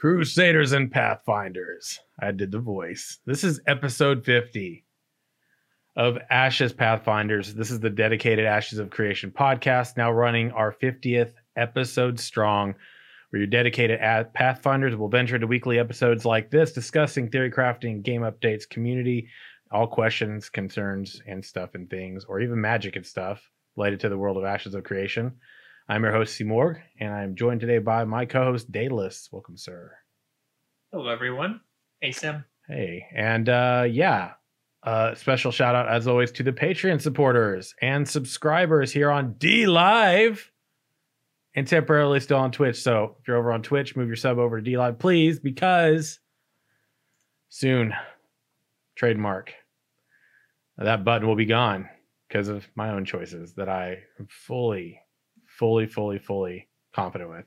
Crusaders and Pathfinders. I did the voice. This is episode 50 of Ashes Pathfinders. This is the dedicated Ashes of Creation podcast, now running our 50th episode strong, where your dedicated Pathfinders will venture into weekly episodes like this, discussing theory crafting, game updates, community, all questions, concerns, and stuff and things, or even magic and stuff related to the world of Ashes of Creation. I'm your host, Seymour, and I'm joined today by my co-host, Daedalus. Welcome, sir. Hello, everyone. Hey, Sim. Hey, and uh, yeah, uh, special shout out as always to the Patreon supporters and subscribers here on D Live and temporarily still on Twitch. So if you're over on Twitch, move your sub over to D Live, please, because soon, trademark, that button will be gone because of my own choices that I am fully fully, fully, fully confident with.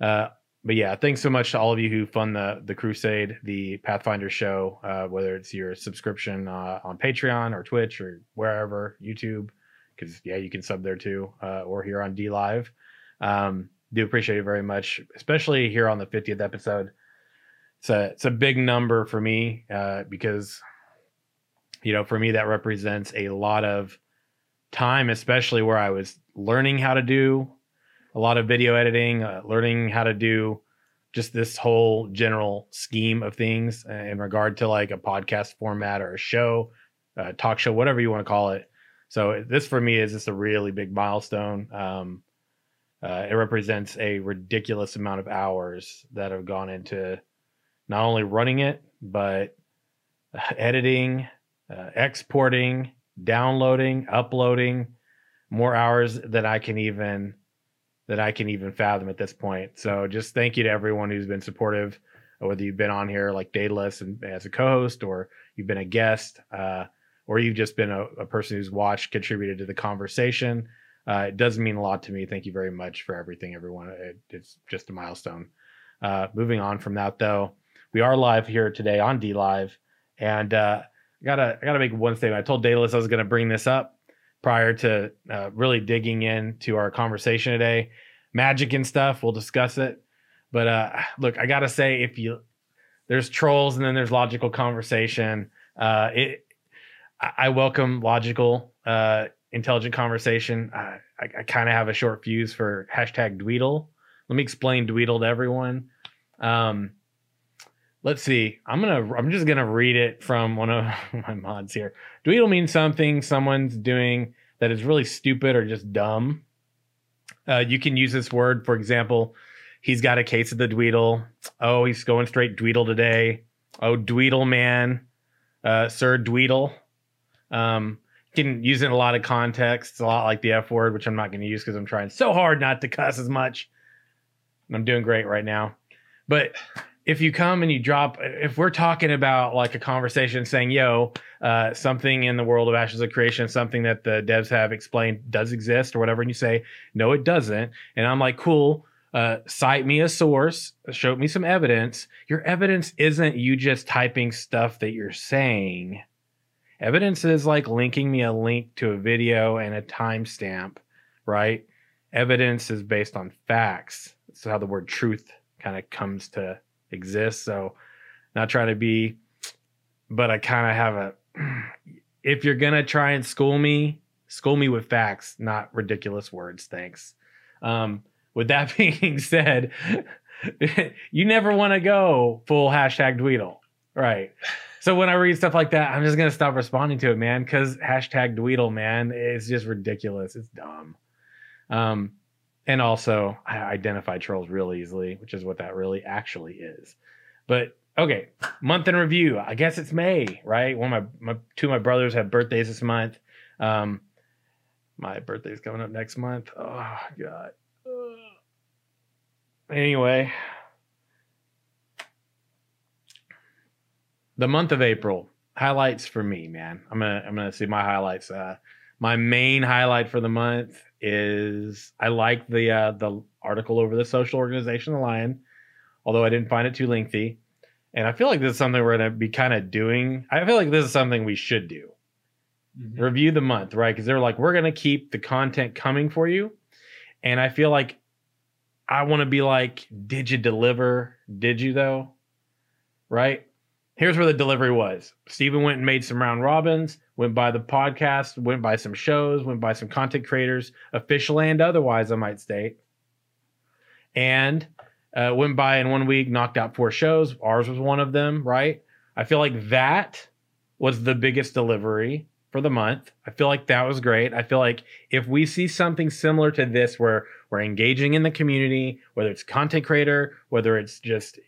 Uh, but yeah, thanks so much to all of you who fund the the Crusade, the Pathfinder show, uh, whether it's your subscription uh, on Patreon or Twitch or wherever, YouTube, because yeah, you can sub there too, uh, or here on D Live. Um, do appreciate it very much, especially here on the 50th episode. It's a it's a big number for me uh, because you know for me that represents a lot of time, especially where I was learning how to do a lot of video editing, uh, learning how to do just this whole general scheme of things uh, in regard to like a podcast format or a show, a talk show, whatever you want to call it. So this for me is just a really big milestone. Um, uh, it represents a ridiculous amount of hours that have gone into not only running it, but editing, uh, exporting, downloading, uploading, more hours than I can even that I can even fathom at this point. So just thank you to everyone who's been supportive, whether you've been on here like Daedalus and as a co-host, or you've been a guest, uh, or you've just been a, a, person who's watched, contributed to the conversation. Uh, it does mean a lot to me. Thank you very much for everything, everyone. It, it's just a milestone. Uh, moving on from that, though, we are live here today on D Live, and uh, I gotta I gotta make one statement. I told Daedalus I was gonna bring this up prior to uh, really digging into our conversation today. Magic and stuff, we'll discuss it. But uh, look, I gotta say, if you there's trolls and then there's logical conversation. Uh, it I, welcome logical, uh, intelligent conversation. I, I, I kind of have a short fuse for hashtag Dweedle. Let me explain Dweedle to everyone. Um, let's see. I'm gonna. I'm just gonna read it from one of my mods here. Dweedle means something someone's doing that is really stupid or just dumb. Uh, you can use this word, for example. He's got a case of the Dweedle. Oh, he's going straight Dweedle today. Oh, Dweedle man, uh, Sir Dweedle. Um, can use it in a lot of contexts, a lot like the F word, which I'm not going to use because I'm trying so hard not to cuss as much. I'm doing great right now. But if you come and you drop if we're talking about like a conversation saying yo uh, something in the world of ashes of creation something that the devs have explained does exist or whatever and you say no it doesn't. And i'm like cool uh, cite me a source show me some evidence. Your evidence isn't you just typing stuff that you're saying. Evidence is like linking me a link to a video and a timestamp right? Evidence is based on facts. That's how the word truth kind of comes to exists. So not trying to be, but I kind of have a. If you're gonna try and school me, school me with facts, not ridiculous words. Thanks. Um, with that being said, you never want to go full hashtag Dweedle, right? So when I read stuff like that, I'm just gonna stop responding to it, man, because hashtag Dweedle, man, is just ridiculous. It's dumb. Um, and also I identify trolls real easily, which is what that really actually is. But okay, month in review. I guess it's May, right? One of my, my two of my brothers have birthdays this month. Um, my birthday's coming up next month. Oh god. Anyway, the month of April highlights for me, man. I'm gonna I'm gonna see my highlights. Uh, my main highlight for the month is I like the uh, the article over the social organization, the Lion, although I didn't find it too lengthy. And I feel like this is something we're gonna be kind of doing. I feel like this is something we should do. Mm-hmm. Review the month, right? Because they're like, we're gonna keep the content coming for you. And I feel like I want to be like, did you deliver? Did you though? Right? Here's where the delivery was. Steven went and made some round robins, went by the podcast, went by some shows, went by some content creators, official and otherwise, I might state. And uh, went by in one week, knocked out four shows. Ours was one of them, right? I feel like that was the biggest delivery for the month. I feel like that was great. I feel like if we see something similar to this where we're engaging in the community, whether it's content creator, whether it's just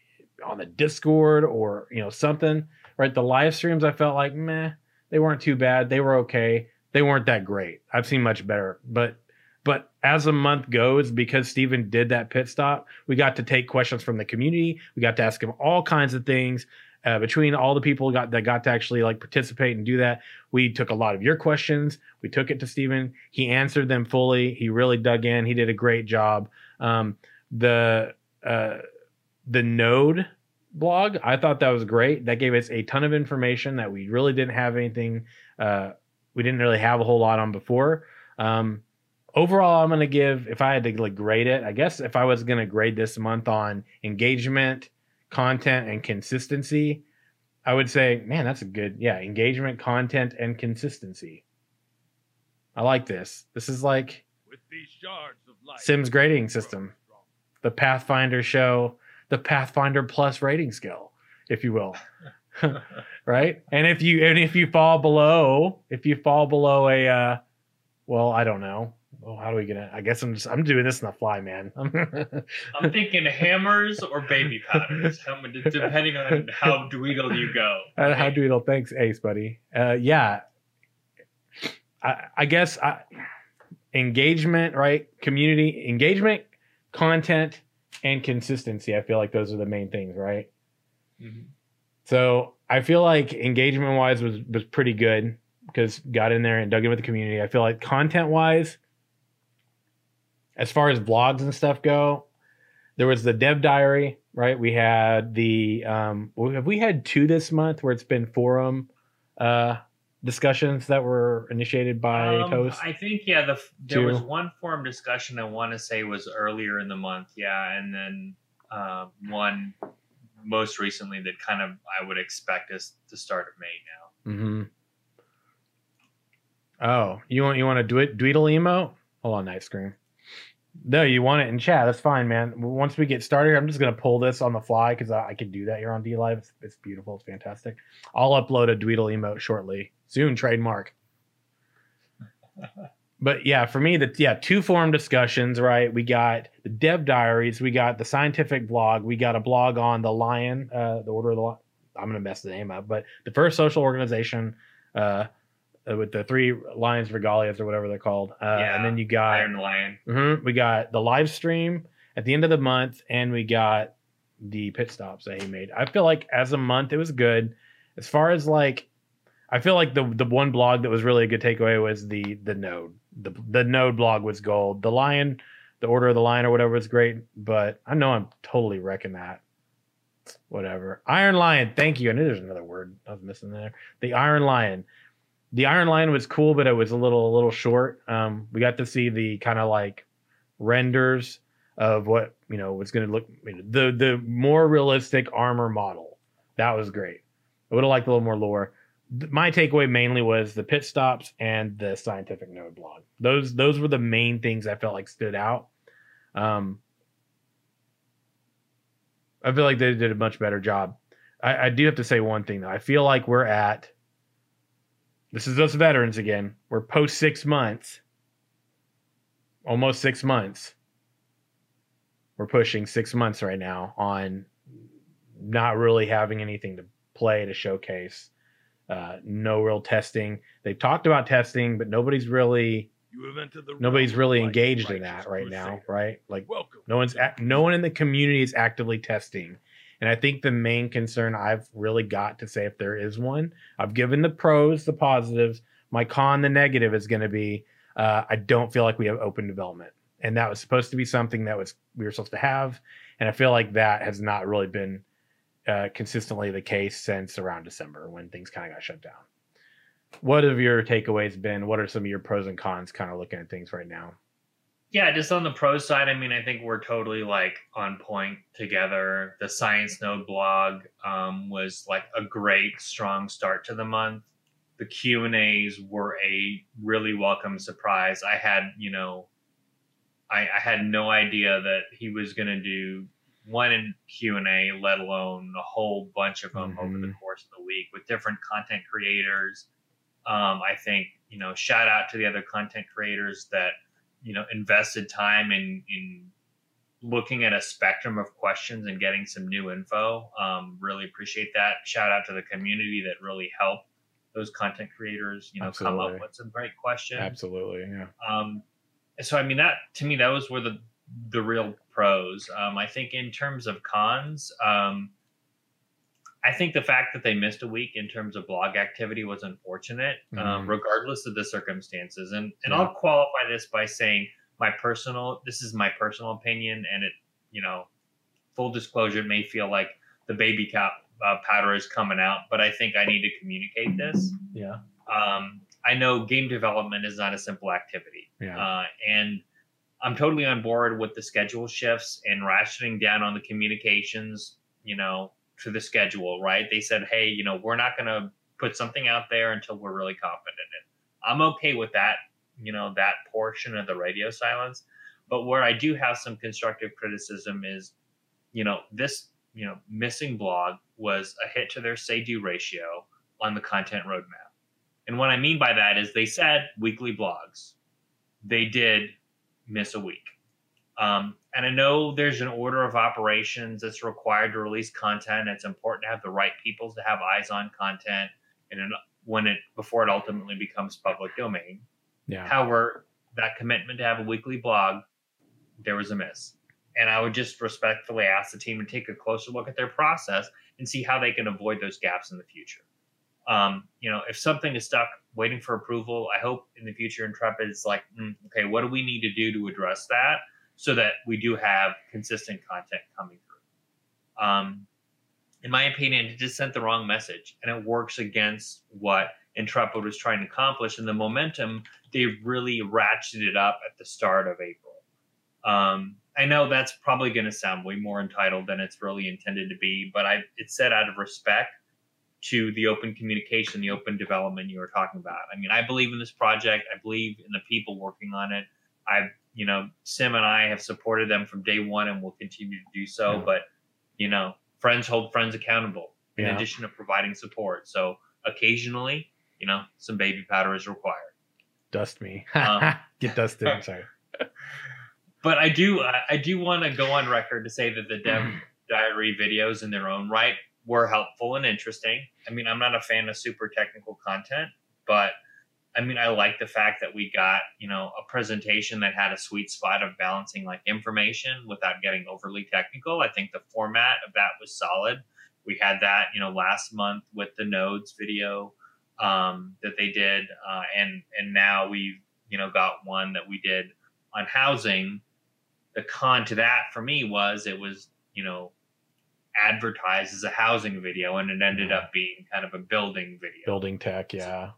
on the Discord or, you know, something, right? The live streams I felt like, meh, they weren't too bad. They were okay. They weren't that great. I've seen much better. But but as a month goes, because Steven did that pit stop, we got to take questions from the community. We got to ask him all kinds of things uh, between all the people got that got to actually like participate and do that we took a lot of your questions we took it to Steven. he answered them fully he really dug in he did a great job um, the uh, the node blog i thought that was great that gave us a ton of information that we really didn't have anything uh, we didn't really have a whole lot on before um, overall i'm going to give if i had to like grade it i guess if i was going to grade this month on engagement content and consistency, I would say, man, that's a good, yeah, engagement, content, and consistency. I like this. This is like Sims grading system, the Pathfinder show, the Pathfinder Plus rating scale, if you will. right? And if you and if you fall below, if you fall below a uh well, I don't know, well, how do we get it? I guess I'm just I'm doing this in the fly, man. I'm thinking hammers or baby powders, how, depending on how dweedle you go. Uh, how dweedle? Thanks, Ace, buddy. Uh, yeah, I, I guess I, engagement, right? Community engagement, content, and consistency. I feel like those are the main things, right? Mm-hmm. So I feel like engagement wise was was pretty good because got in there and dug in with the community. I feel like content wise as far as blogs and stuff go, there was the dev diary, right? We had the um have we had two this month where it's been forum uh discussions that were initiated by um, Toast? I think yeah, the there two. was one forum discussion I want to say was earlier in the month, yeah, and then uh, one most recently that kind of I would expect us to start of May now. Mm-hmm. Oh, you want you want to do it Dweedle emo? Hold on, night screen. No, you want it in chat. That's fine, man. Once we get started, I'm just gonna pull this on the fly because I, I, can do that here on DLive. It's, it's beautiful. It's fantastic. I'll upload a Dweedle emote shortly. Soon, trademark. but yeah, for me, the yeah two forum discussions. Right, we got the dev diaries. We got the scientific blog. We got a blog on the Lion, uh, the Order of the. Lion. I'm gonna mess the name up, but the first social organization. Uh, uh, with the three lions regalias or whatever they're called. Uh, yeah, and then you got Iron Lion. Mm-hmm, we got the live stream at the end of the month, and we got the pit stops that he made. I feel like as a month it was good. As far as like, I feel like the the one blog that was really a good takeaway was the the node. The the node blog was gold. The lion, the order of the lion or whatever was great, but I know I'm totally wrecking that. Whatever. Iron Lion, thank you. I knew there's another word I was missing there. The Iron Lion the Iron Lion was cool, but it was a little a little short. Um, we got to see the kind of like renders of what you know was going to look the the more realistic armor model. That was great. I would have liked a little more lore. My takeaway mainly was the pit stops and the scientific node blog. Those those were the main things I felt like stood out. Um, I feel like they did a much better job. I, I do have to say one thing though. I feel like we're at this is us veterans again. We're post six months, almost six months. We're pushing six months right now on not really having anything to play to showcase. Uh, no real testing. They've talked about testing, but nobody's really nobody's really engaged in that right now, right? Like, Welcome. no one's no one in the community is actively testing and I think the main concern I've really got to say, if there is one, I've given the pros, the positives. My con, the negative, is going to be uh, I don't feel like we have open development, and that was supposed to be something that was we were supposed to have, and I feel like that has not really been uh, consistently the case since around December when things kind of got shut down. What have your takeaways been? What are some of your pros and cons kind of looking at things right now? yeah, just on the pro side, I mean, I think we're totally like on point together. The Science Node blog um, was like a great, strong start to the month. The Q and A's were a really welcome surprise. I had, you know, I, I had no idea that he was going to do one in Q and A, let alone a whole bunch of them mm-hmm. over the mm-hmm. course of the week with different content creators. Um, I think, you know, shout out to the other content creators that you know invested time in in looking at a spectrum of questions and getting some new info. Um, really appreciate that. Shout out to the community that really helped those content creators, you know, Absolutely. come up with some great questions. Absolutely, yeah. Um, so I mean that to me that was where the the real pros. Um, I think in terms of cons, um, I think the fact that they missed a week in terms of blog activity was unfortunate, um, mm-hmm. um, regardless of the circumstances. And and yeah. I'll qualify this by saying my personal this is my personal opinion, and it you know full disclosure it may feel like the baby cap uh, powder is coming out, but I think I need to communicate this. Yeah. Um, I know game development is not a simple activity. Yeah. Uh, and I'm totally on board with the schedule shifts and rationing down on the communications. You know, to the schedule, right? They said, hey, you know, we're not going to put something out there until we're really confident in it. I'm okay with that, you know, that portion of the radio silence. But where I do have some constructive criticism is, you know, this, you know, missing blog was a hit to their say do ratio on the content roadmap. And what I mean by that is they said weekly blogs. They did miss a week. Um, and I know there's an order of operations that's required to release content. It's important to have the right people to have eyes on content, and when it before it ultimately becomes public domain. Yeah. However, that commitment to have a weekly blog, there was a miss, and I would just respectfully ask the team to take a closer look at their process and see how they can avoid those gaps in the future. Um, you know, if something is stuck waiting for approval, I hope in the future Intrepid is like, mm, okay, what do we need to do to address that? so that we do have consistent content coming through. Um, in my opinion, it just sent the wrong message and it works against what Intrepid was trying to accomplish. And the momentum, they really ratcheted up at the start of April. Um, I know that's probably going to sound way more entitled than it's really intended to be, but I it's said out of respect to the open communication, the open development you were talking about. I mean, I believe in this project. I believe in the people working on it. I've you know, Sim and I have supported them from day one and will continue to do so. Yeah. But, you know, friends hold friends accountable in yeah. addition to providing support. So occasionally, you know, some baby powder is required. Dust me. Um, Get dusted. I'm sorry. But I do, I do want to go on record to say that the Dev Diary videos in their own right were helpful and interesting. I mean, I'm not a fan of super technical content, but I mean, I like the fact that we got, you know, a presentation that had a sweet spot of balancing like information without getting overly technical. I think the format of that was solid. We had that, you know, last month with the nodes video um, that they did, uh, and and now we've, you know, got one that we did on housing. The con to that for me was it was, you know, advertised as a housing video, and it ended up being kind of a building video. Building tech, yeah.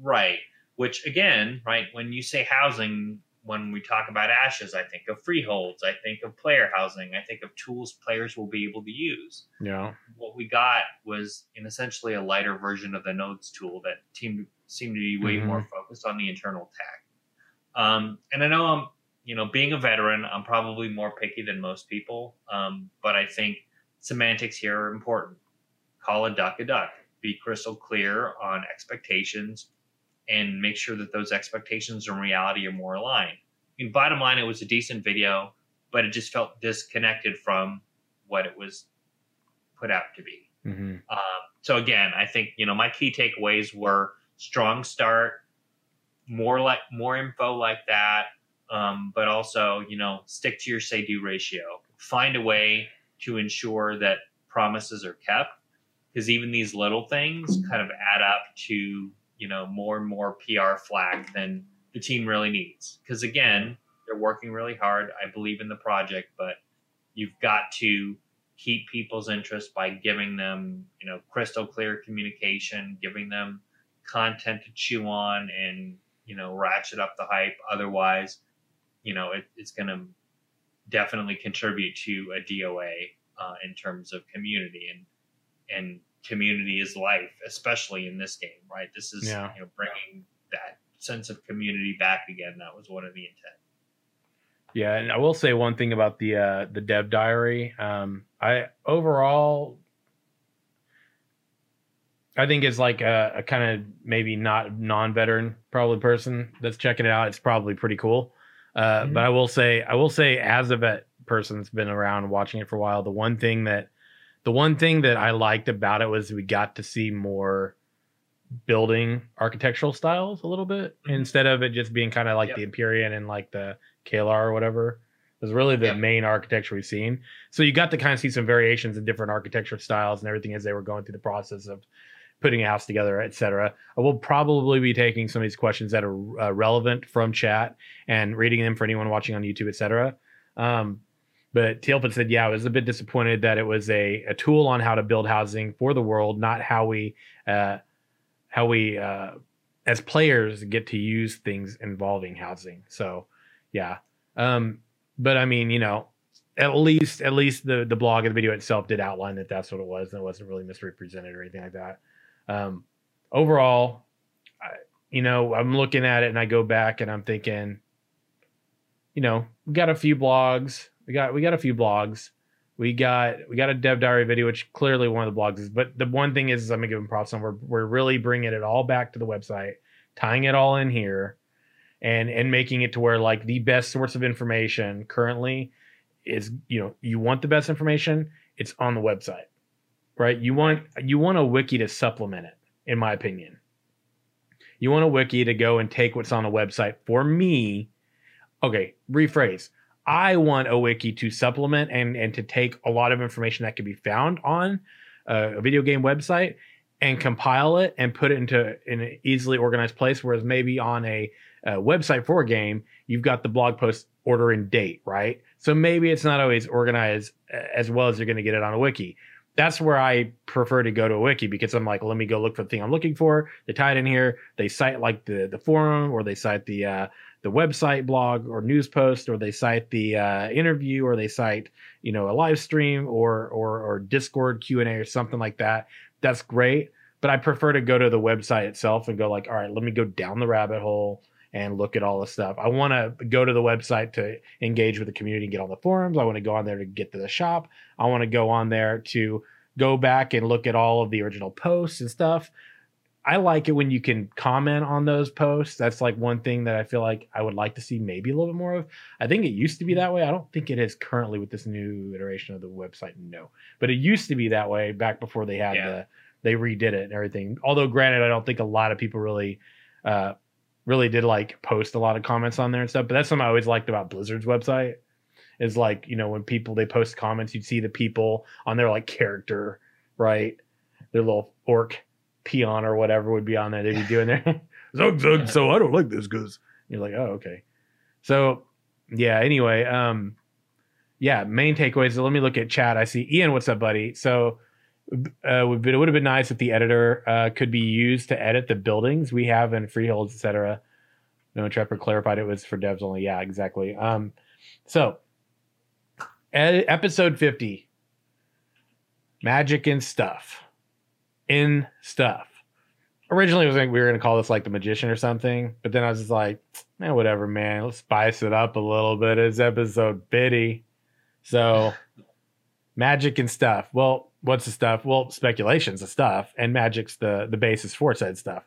Right which again, right, when you say housing, when we talk about ashes, I think of freeholds, I think of player housing, I think of tools players will be able to use. Yeah. What we got was in essentially a lighter version of the nodes tool that seemed seemed to be way mm-hmm. more focused on the internal tech. Um, and I know I'm, you know, being a veteran, I'm probably more picky than most people. Um, but I think semantics here are important. Call a duck a duck. Be crystal clear on expectations and make sure that those expectations and reality are more aligned. I mean, bottom line, it was a decent video, but it just felt disconnected from what it was put out to be. Mm-hmm. Um, so again, I think you know my key takeaways were strong start, more like more info like that, um, but also you know stick to your say do ratio. Find a way to ensure that promises are kept, because even these little things mm-hmm. kind of add up to you know more and more PR flack than the team really needs. Because again, they're working really hard. I believe in the project, but you've got to keep people's interest by giving them you know crystal clear communication, giving them content to chew on, and you know ratchet up the hype. Otherwise, you know it, it's going to definitely contribute to a DOA uh, in terms of community and and community is life, especially in this game, right? This is yeah. you know bringing that sense of community back again. That was one of the intent. Yeah, and I will say one thing about the uh, the dev diary. Um, I overall, I think it's like a, a kind of maybe not non veteran probably person that's checking it out. It's probably pretty cool. Uh, mm-hmm. But I will say, I will say, as a vet person that's been around watching it for a while, the one thing that the one thing that I liked about it was we got to see more building architectural styles a little bit mm-hmm. instead of it just being kind of like yep. the Empyrean and like the Kaelar or whatever. It was really the yep. main architecture we've seen. So you got to kind of see some variations in different architecture styles and everything as they were going through the process of putting a house together, etc. I will probably be taking some of these questions that are uh, relevant from chat and reading them for anyone watching on YouTube, etc. Um, but Tealpin said, yeah, I was a bit disappointed that it was a, a tool on how to build housing for the world, not how we uh, how we uh, as players get to use things involving housing. So yeah. Um, but I mean, you know, at least at least the the blog and the video itself did outline that that's what it was, and it wasn't really misrepresented or anything like that. Um, overall, I, you know, I'm looking at it and I go back and I'm thinking, you know, we got a few blogs we got we got a few blogs. We got we got a dev diary video, which clearly one of the blogs is. But the one thing is, is I'm gonna give them props on. We're we're really bringing it all back to the website, tying it all in here, and and making it to where like the best source of information currently is you know you want the best information, it's on the website, right? You want you want a wiki to supplement it, in my opinion. You want a wiki to go and take what's on the website for me. Okay, rephrase. I want a wiki to supplement and and to take a lot of information that can be found on a, a video game website and compile it and put it into in an easily organized place. Whereas maybe on a, a website for a game, you've got the blog post order and date, right? So maybe it's not always organized as well as you're going to get it on a wiki. That's where I prefer to go to a wiki because I'm like, let me go look for the thing I'm looking for. They tie it in here. They cite like the the forum or they cite the uh, the website blog or news post or they cite the uh, interview or they cite you know a live stream or or or discord q&a or something like that that's great but i prefer to go to the website itself and go like all right let me go down the rabbit hole and look at all the stuff i want to go to the website to engage with the community and get on the forums i want to go on there to get to the shop i want to go on there to go back and look at all of the original posts and stuff I like it when you can comment on those posts. That's like one thing that I feel like I would like to see maybe a little bit more of. I think it used to be that way. I don't think it is currently with this new iteration of the website. No, but it used to be that way back before they had yeah. the they redid it and everything. Although, granted, I don't think a lot of people really, uh, really did like post a lot of comments on there and stuff. But that's something I always liked about Blizzard's website. Is like you know when people they post comments, you'd see the people on their like character, right? Their little orc peon or whatever would be on there. They'd be doing there. zug zug. So I don't like this because you're like, oh okay. So yeah. Anyway, um, yeah. Main takeaways. So let me look at chat. I see Ian. What's up, buddy? So uh, it would have been nice if the editor uh, could be used to edit the buildings we have in freeholds, etc. No, Trepper clarified it was for devs only. Yeah, exactly. Um, so episode 50 magic and stuff in stuff. Originally, I was like we were gonna call this like the magician or something, but then I was just like, man, whatever, man. Let's spice it up a little bit. It's episode bitty, so magic and stuff. Well, what's the stuff? Well, speculation's the stuff, and magic's the the basis for said stuff.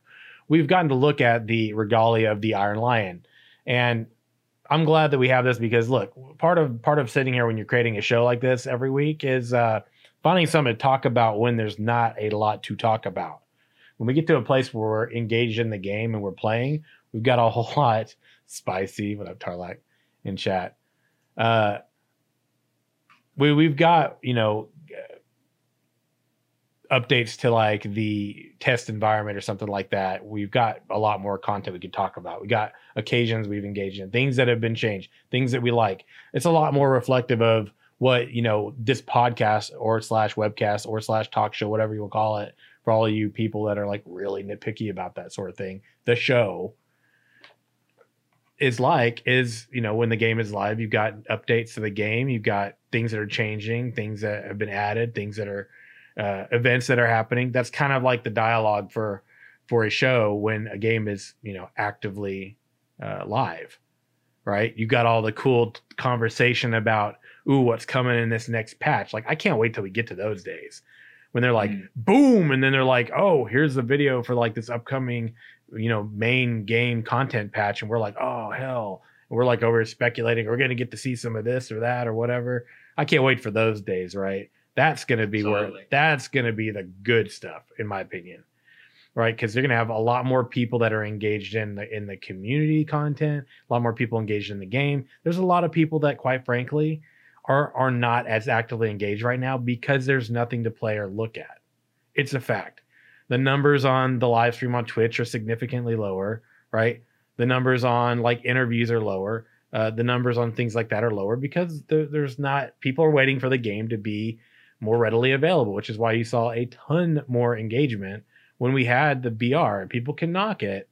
We've gotten to look at the regalia of the Iron Lion, and I'm glad that we have this because look, part of part of sitting here when you're creating a show like this every week is uh, finding something to talk about when there's not a lot to talk about. When we get to a place where we're engaged in the game and we're playing, we've got a whole lot spicy. What up, Tarlac in chat? Uh, we we've got you know updates to like the test environment or something like that. We've got a lot more content we could talk about. We got occasions we've engaged in, things that have been changed, things that we like. It's a lot more reflective of what you know this podcast or slash webcast or slash talk show whatever you will call it for all you people that are like really nitpicky about that sort of thing the show is like is you know when the game is live you've got updates to the game you've got things that are changing things that have been added things that are uh, events that are happening that's kind of like the dialogue for for a show when a game is you know actively uh, live right? You got all the cool conversation about ooh what's coming in this next patch? Like i can't wait till we get to those days when they're like mm. boom and then they're like oh here's the video for like this upcoming you know main game content patch and we're like oh hell. We're like over speculating we're going to get to see some of this or that or whatever. I can't wait for those days right that's going to be Absolutely. where that's going to be the good stuff in my opinion right because they're going to have a lot more people that are engaged in the in the community content a lot more people engaged in the game there's a lot of people that quite frankly are are not as actively engaged right now because there's nothing to play or look at it's a fact the numbers on the live stream on Twitch are significantly lower, right? The numbers on like interviews are lower. Uh, the numbers on things like that are lower because there, there's not people are waiting for the game to be more readily available, which is why you saw a ton more engagement when we had the BR. People can knock it,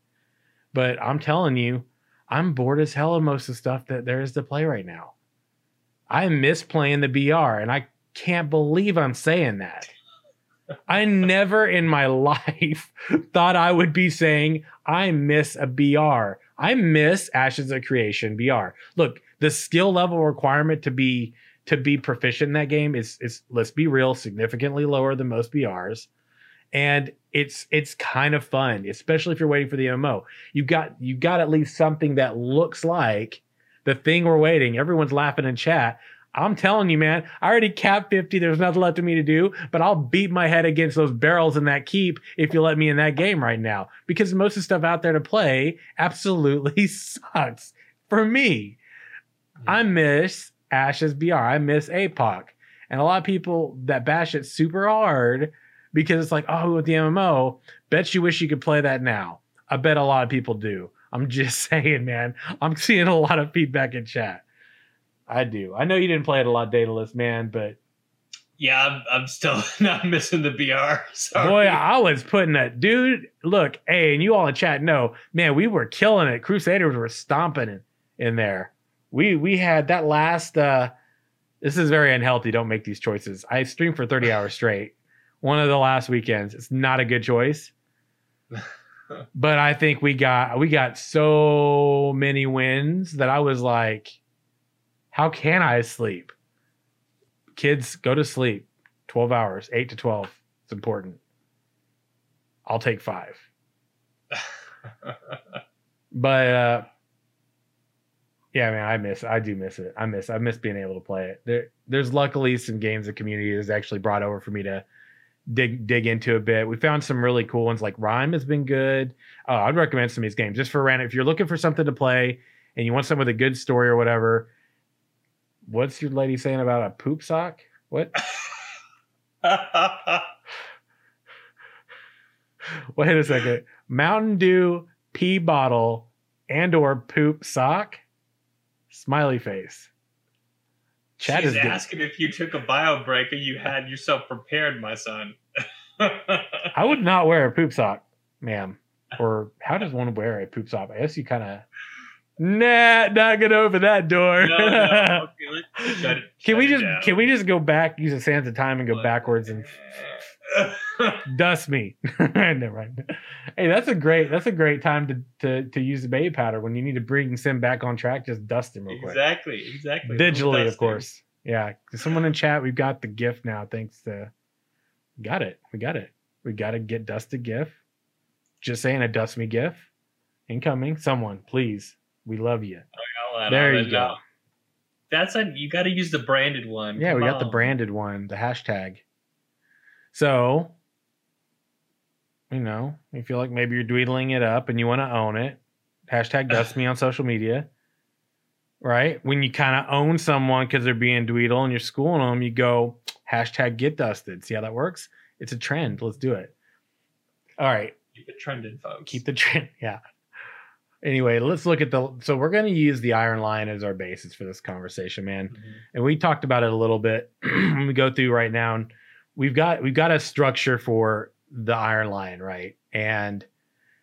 but I'm telling you, I'm bored as hell of most of the stuff that there is to play right now. I miss playing the BR, and I can't believe I'm saying that. I never in my life thought I would be saying I miss a BR. I miss Ashes of Creation BR. Look, the skill level requirement to be to be proficient in that game is is let's be real, significantly lower than most BRs. And it's it's kind of fun, especially if you're waiting for the MMO. You've got you've got at least something that looks like the thing we're waiting. Everyone's laughing in chat. I'm telling you, man, I already capped 50. There's nothing left of me to do, but I'll beat my head against those barrels in that keep if you let me in that game right now. Because most of the stuff out there to play absolutely sucks for me. I miss Ashes BR. I miss APOC. And a lot of people that bash it super hard because it's like, oh, with the MMO, bet you wish you could play that now. I bet a lot of people do. I'm just saying, man. I'm seeing a lot of feedback in chat. I do. I know you didn't play it a lot, Daedalus, man, but yeah, I'm, I'm still not missing the BR. Sorry. Boy, I was putting that dude. Look, hey, and you all in chat know, man, we were killing it. Crusaders were stomping in, in there. We we had that last. uh This is very unhealthy. Don't make these choices. I streamed for 30 hours straight. One of the last weekends. It's not a good choice. but I think we got we got so many wins that I was like how can I sleep? Kids, go to sleep 12 hours, 8 to 12. It's important. I'll take five. but uh, yeah, man, I miss. I do miss it. I miss. I miss being able to play it. There, there's luckily some games the community has actually brought over for me to dig dig into a bit. We found some really cool ones. Like Rhyme has been good. Uh, I'd recommend some of these games just for random. If you're looking for something to play and you want something with a good story or whatever, what's your lady saying about a poop sock? What? Wait a second. Mountain Dew pee bottle and or poop sock? Smiley face. Chad She's is asking if you took a bio break and you had yourself prepared, my son. I would not wear a poop sock, ma'am. Or how does one wear a poop sock? I guess you kind of Nah, not gonna open that door. No, no. Okay, can we just can we just go back, use a sands of time, and go backwards and dust me? Never mind. Hey, that's a great that's a great time to to to use the baby powder when you need to bring Sim back on track. Just dust him real quick. Exactly, exactly. Digitally, of course. Yeah, someone in chat, we've got the gift now. Thanks to got it. We got it. We got to get dusted GIF. Just saying a dust me GIF incoming. Someone, please we love you. Oh, there you go. That's a you got to use the branded one. Yeah, Come we got on. the branded one, the hashtag. So, you know, you feel like maybe you're dweedling it up and you want to own it, hashtag dust me on social media. Right? When you kind of own someone because they're being dweedle and you're schooling them, you go hashtag get dusted. See how that works? It's a trend. Let's do it. All right. Keep it trending, folks. Keep the trend. Yeah anyway, let's look at the. So we're going to use the iron Lion as our basis for this conversation, man. Mm-hmm. And we talked about it a little bit. we go through right now, and we've got we've got a structure for the iron Lion, right? And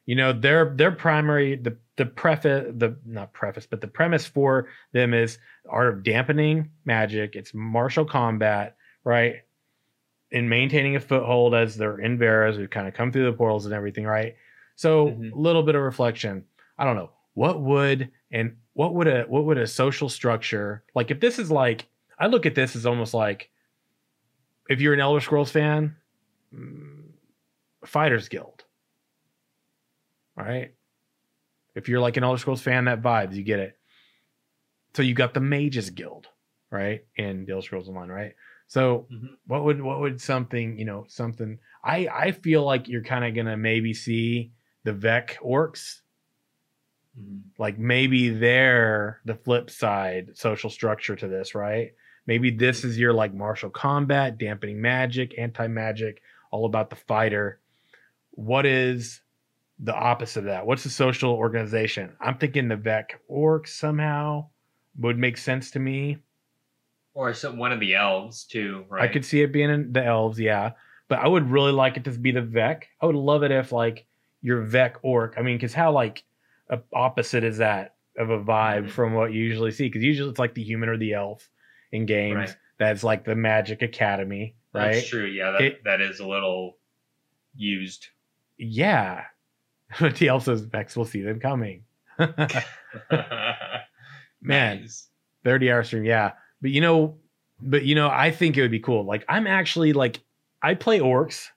you know their their primary the the preface the not preface but the premise for them is art of dampening magic. It's martial combat right? In maintaining a foothold as they're in Verra we've kind of come through the portals and everything right? So a Mhm. little bit of reflection. I don't know. What would and what would a what would a social structure like if this is like i look at this as almost like if you're an elder scrolls fan mm, fighters guild right? If you're like an elder scrolls fan that vibes you get it. So you got the mages guild right in the elder scrolls online right? So Mhm. what would what would something you know something i i feel like you're kind of gonna maybe see the vek orcs. Mhm. like maybe they're the flip side social structure to this right? Maybe this is your like martial combat dampening magic anti-magic all about the fighter what is the opposite of that what's the social organization i'm thinking the vek orcs somehow would make sense to me Or some, one of the elves too, right? I could see it being in the elves, yeah. But I would really like it to be the Vek. I would love it if like your Vek orc. I mean, because how like opposite is that of a vibe Mhm. from what you usually see? Because usually it's like the human or the elf in games. Right. That's like the Magic Academy, right? That's true. Yeah, that, It- that is a little used. Yeah. But the elf says Vex will see them coming. Man, Nice. 30 hour stream yeah but you know but you know i think it would be cool like i'm actually like i play orcs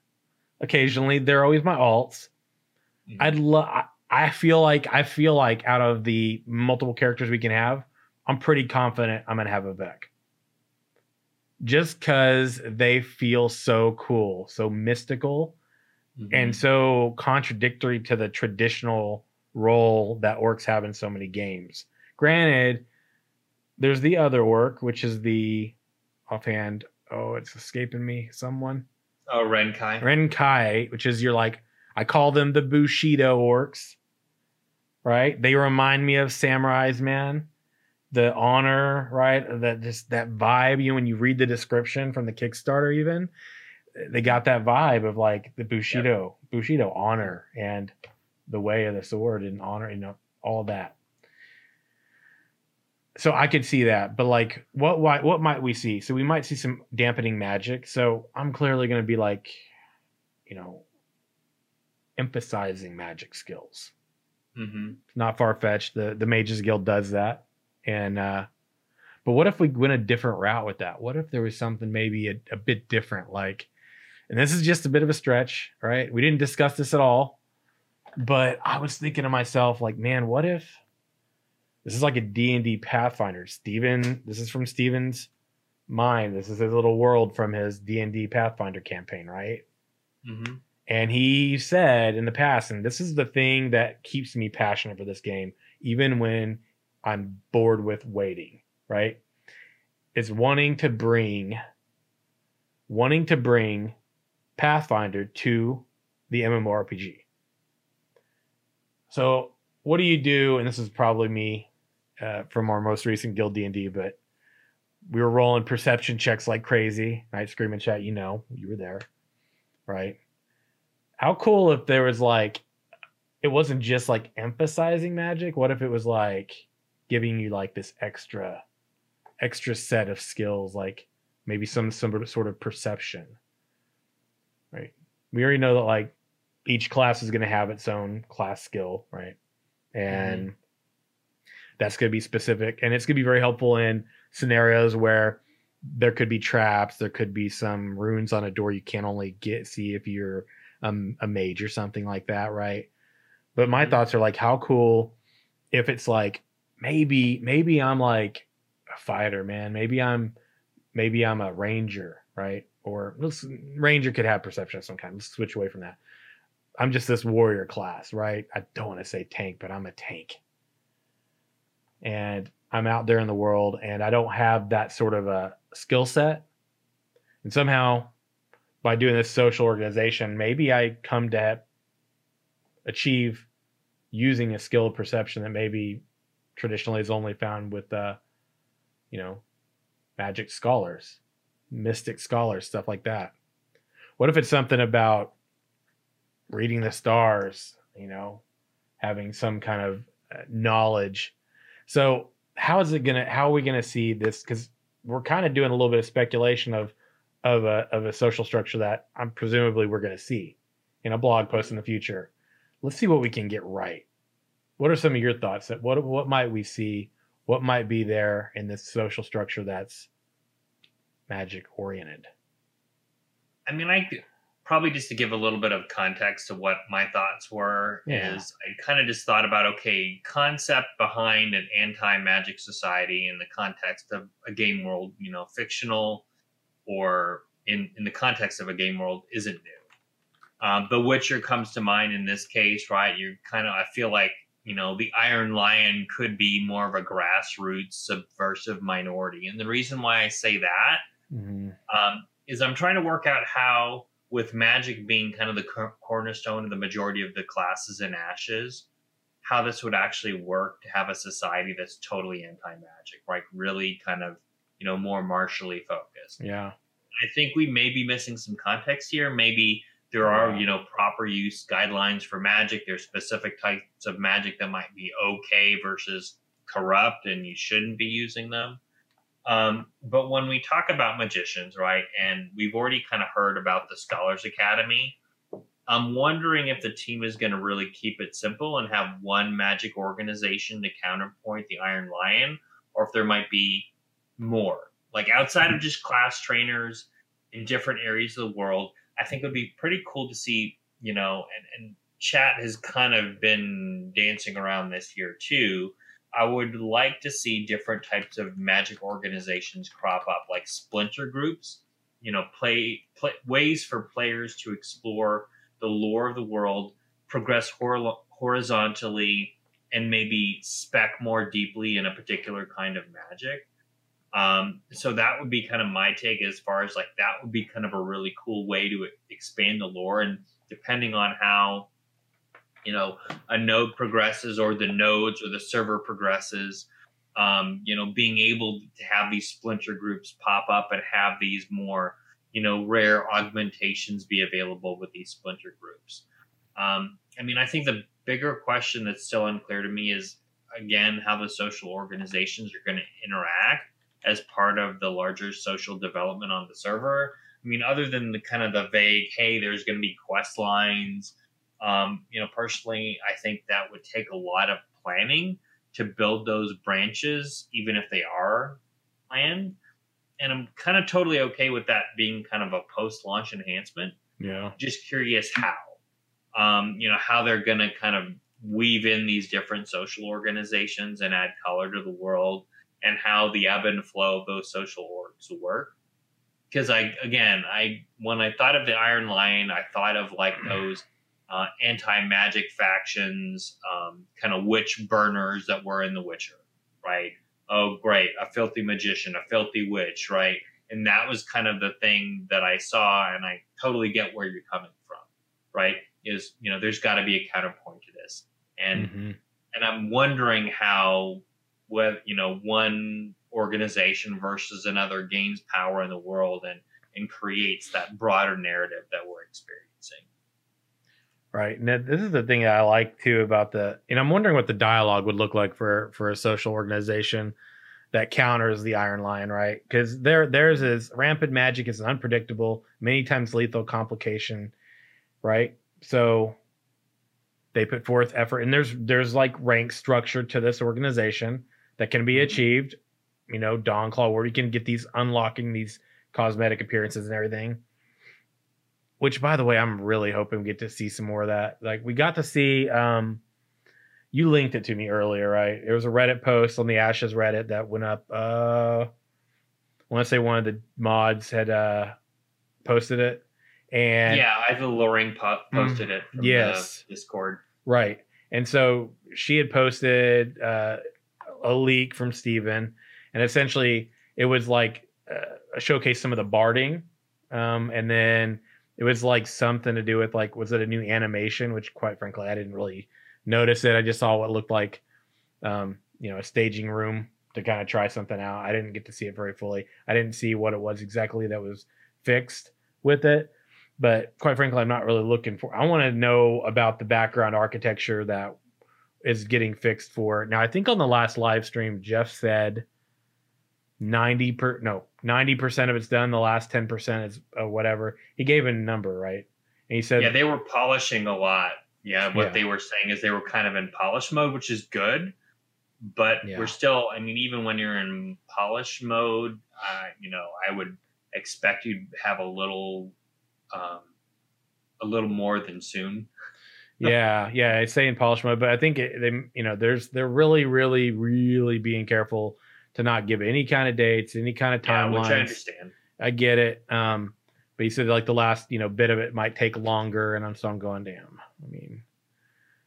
occasionally they're always my alts Mhm. i'd love i feel like i feel like out of the multiple characters we can have i'm pretty confident i'm gonna have a vek just because they feel so cool so mystical Mhm. and so contradictory to the traditional role that orcs have in so many games. Granted, there's the other orc, which is the offhand. Oh, it's escaping me. Someone oh, Ren'Kai. Ren'Kai, which is your like I call them the Bushido orcs. Right? They remind me of samurais, man. The honor, right? That just that vibe. You know, when you read the description from the Kickstarter, even they got that vibe of like the Bushido, Bushido honor and the way of the sword and honor, you know, all that. So I could see that, but like, what why, what might we see? So we might see some dampening magic. So I'm clearly going to be like, you know, emphasizing magic skills. hmm Not far fetched. The the Mages Guild does that, and uh, but what if we went a different route with that? What if there was something maybe a, a bit different? Like, and this is just a bit of a stretch, right? We didn't discuss this at all, but I was thinking to myself, like, man, what if this is like a D&D Pathfinder? Steven, this is from Steven's mind. This is his little world from his D&D Pathfinder campaign, right? hmm And he said in the past, and this is the thing that keeps me passionate for this game, even when I'm bored with waiting, right? Is wanting to bring wanting to bring Pathfinder to the MMORPG. So what do you do? And this is probably me uh, from our most recent guild D and D, but we were rolling perception checks like crazy. Night screaming chat, you know, you were there, right? How cool if there was like, it wasn't just like emphasizing magic. What if it was like giving you like this extra, extra set of skills, like maybe some some sort of perception, right? We already know that like each class is going to have its own class skill, right? And that's going to be specific, and it's going to be very helpful in scenarios where there could be traps, there could be some runes on a door you can't only get see if you're um, a mage or something like that, right? But my Mhm. thoughts are like, how cool if it's like maybe maybe I'm like a fighter, man. Maybe I'm maybe I'm a ranger, right? Or ranger could have perception of some kind. Let's switch away from that. I'm just this warrior class, right? I don't want to say tank, but I'm a tank. And I'm out there in the world and I don't have that sort of a skill set. And somehow by doing this social organization, maybe I come to achieve using a skill of perception that maybe traditionally is only found with uh you know magic scholars mystic scholars stuff like that what if it's something about reading the stars you know having some kind of uh, knowledge. So how is it gonna? How are we gonna see this? Because we're kind of doing a little bit of speculation of of a of a social structure that I'm presumably we're gonna see in a blog post in the future. Let's see what we can get right. What are some of your thoughts? That what what might we see? What might be there in this social structure that's magic oriented? I mean, I probably just to give a little bit of context to what my thoughts were yeah. is I kind of just thought about okay, concept behind an anti-magic society in the context of a game world, you know, fictional or in in the context of a game world isn't new. Um, the Witcher comes to mind in this case, right? You're kind of I feel like you know the Iron Lion could be more of a grassroots subversive minority, and the reason why I say that mm-hmm. um, is I'm trying to work out how with magic being kind of the cornerstone of the majority of the classes in ashes how this would actually work to have a society that's totally anti-magic like really kind of you know more martially focused. Yeah. I think we may be missing some context here. Maybe there are you know proper use guidelines for magic. There's specific types of magic that might be okay versus corrupt and you shouldn't be using them um, but when we talk about magicians, right, and we've already kind of heard about the Scholars Academy, I'm wondering if the team is going to really keep it simple and have one magic organization to counterpoint the Iron Lion, or if there might be more. Like outside of just class trainers in different areas of the world, I think it would be pretty cool to see, you know, and, and chat has kind of been dancing around this here too I would like to see different types of magic organizations crop up, like splinter groups. You know, play, play ways for players to explore the lore of the world, progress hor- horizontally, and maybe spec more deeply in a particular kind of magic. Um, so that would be kind of my take as far as like that would be kind of a really cool way to expand the lore. And depending on how you know a node progresses or the nodes or the server progresses um, you know being able to have these splinter groups pop up and have these more you know rare augmentations be available with these splinter groups. Um, i mean i think the bigger question that's still unclear to me is again how the social organizations are going to interact as part of the larger social development on the server. I mean other than the kind of the vague hey there's going to be quest lines um, you know, personally, I think that would take a lot of planning to build those branches, even if they are planned. And I'm kind of totally okay with that being kind of a post launch enhancement. Yeah. Just curious how. Um, you know, how they're going to kind of weave in these different social organizations and add color to the world and how the ebb and flow of those social orgs work. Because I, again, I, when I thought of the Iron Lion, I thought of like those uh, anti-magic factions, um, kind of witch burners that were in The Witcher, right? Oh, great, a filthy magician, a filthy witch, right? And that was kind of the thing that I saw, and I totally get where you're coming from, right? Is you know, there's got to be a counterpoint to this, and mm-hmm. and I'm wondering how, what you know, one organization versus another gains power in the world and and creates that broader narrative that we're experiencing. Right. And this is the thing that I like too about the, and I'm wondering what the dialogue would look like for for a social organization that counters the Iron Lion, right? Because there theirs is rampant magic is an unpredictable, many times lethal complication, right? So they put forth effort, and there's there's like rank structure to this organization that can be mm-hmm. achieved. You know, Dawn Claw, where you can get these unlocking these cosmetic appearances and everything which by the way, I'm really hoping we get to see some more of that. Like we got to see um you linked it to me earlier, right? There was a Reddit post on the Ashes Reddit that went up uh I want to say one of the mods had uh posted it. And yeah, I the Lorraine po- mm, posted it from yes. Discord. Right. And so she had posted uh, a leak from Steven, and essentially it was like uh, showcase some of the barding, um, and then it was like something to do with like was it a new animation? Which quite frankly i didn't really notice it. I just saw what looked like um, you know a staging room to kind of try something out. I didn't get to see it very fully. I didn't see what it was exactly that was fixed with it. But quite frankly i'm not really looking for i want to know about the background architecture that is getting fixed for. Now, I think on the last live stream, Jeff said 90 per no 90% of it's done the last 10% is uh, whatever he gave a number right and he said yeah they were polishing a lot yeah what Yeah. they were saying is they were kind of in polish mode which is good but Yeah. we're still i mean even when you're in polish mode uh, you know i would expect you'd have a little um a little more than soon yeah yeah i say in polish mode but i think it, they you know there's they're really really really being careful to not give any kind of dates any kind of yeah, which i understand I get it. Um, but he said like the last, you know, bit of it might take longer, and I'm so I'm going, damn. I mean,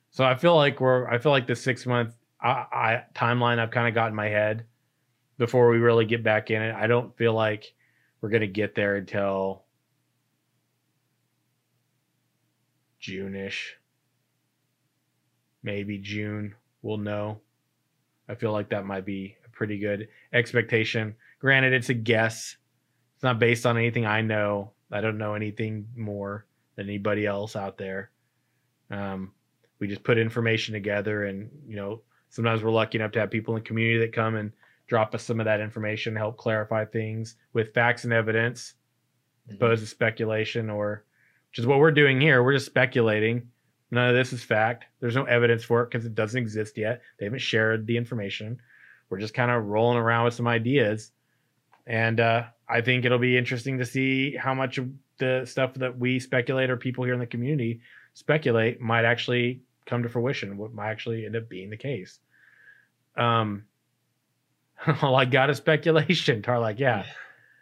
so I feel like we're, I feel like the six month I, I timeline I've kind of got in my head before we really get back in it. I don't feel like we're gonna get there until June-ish, maybe June. We'll know. I feel like that might be pretty good expectation. Granted, it's a guess. It's not based on anything I know. I don't know anything more than anybody else out there. Um, we just put information together, and you know, sometimes we're lucky enough to have people in the community that come and drop us some of that information, help clarify things with facts and evidence, opposed to speculation, or which is what we're doing here. We're just speculating. None of this is fact. There's no evidence for it because it doesn't exist yet. They haven't shared the information. We're just kind of rolling around with some ideas. And uh, I think it'll be interesting to see how much of the stuff that we speculate or people here in the community speculate might actually come to fruition, what might actually end up being the case. Um, all I got is speculation. Tar like, yeah,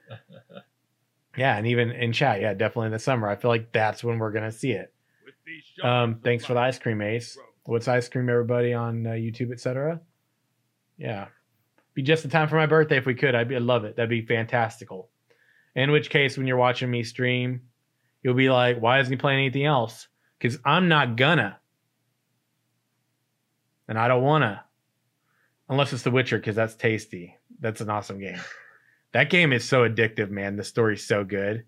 yeah, and even in chat, yeah, definitely in the summer. I feel like that's when we're gonna see it. Um, thanks for the ice cream, Ace. What's ice cream, everybody on uh, YouTube, etc. Yeah, be just the time for my birthday if we could. I'd, be, I'd love it. That'd be fantastical. In which case, when you're watching me stream, you'll be like, "Why isn't he playing anything else?" Because I'm not gonna, and I don't wanna, unless it's The Witcher, because that's tasty. That's an awesome game. That game is so addictive, man. The story's so good.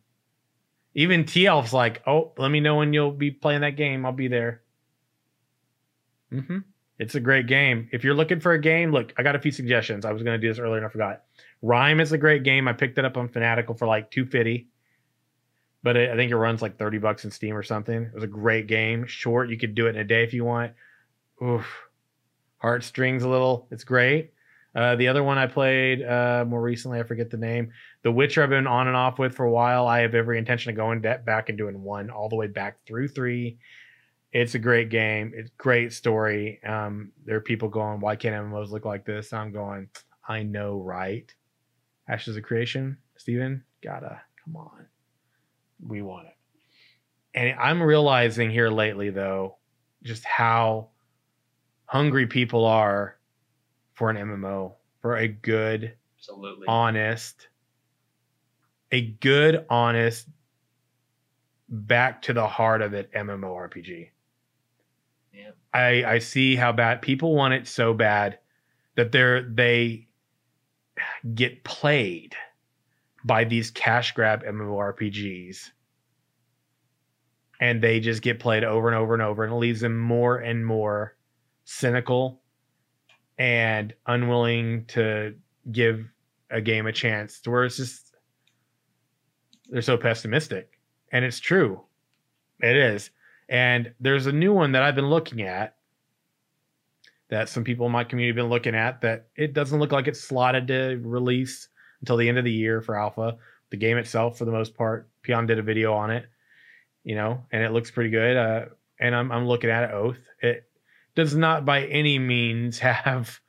Even T Elf's like, oh, let me know when you'll be playing that game. I'll be there. Mm-hmm. It's a great game. If you're looking for a game, look, I got a few suggestions. I was gonna do this earlier and I forgot. Rime is a great game. I picked it up on Fanatical for like 250. But it, I think it runs like 30 bucks in Steam or something. It was a great game. Short, you could do it in a day if you want. Oof. Heartstrings a little. It's great. Uh, the other one I played uh, more recently, I forget the name. The Witcher I've been on and off with for a while. I have every intention of going back and doing one all the way back through three. It's a great game. It's great story. Um, there are people going, why can't MMOs look like this? I'm going, I know, right? Ashes of Creation, Steven, gotta come on. We want it. And I'm realizing here lately, though, just how hungry people are for an MMO, for a good, absolutely honest, a good, honest, back to the heart of it MMORPG. I I see how bad people want it so bad that they're they get played by these cash grab MMORPGs. And they just get played over and over and over, and it leaves them more and more cynical and unwilling to give a game a chance to where it's just they're so pessimistic. And it's true. It is. And there's a new one that I've been looking at that some people in my community have been looking at that it doesn't look like it's slotted to release until the end of the year for alpha. The game itself, for the most part, Peon did a video on it, you know, and it looks pretty good. Uh, and I'm, I'm looking at it, Oath. It does not by any means have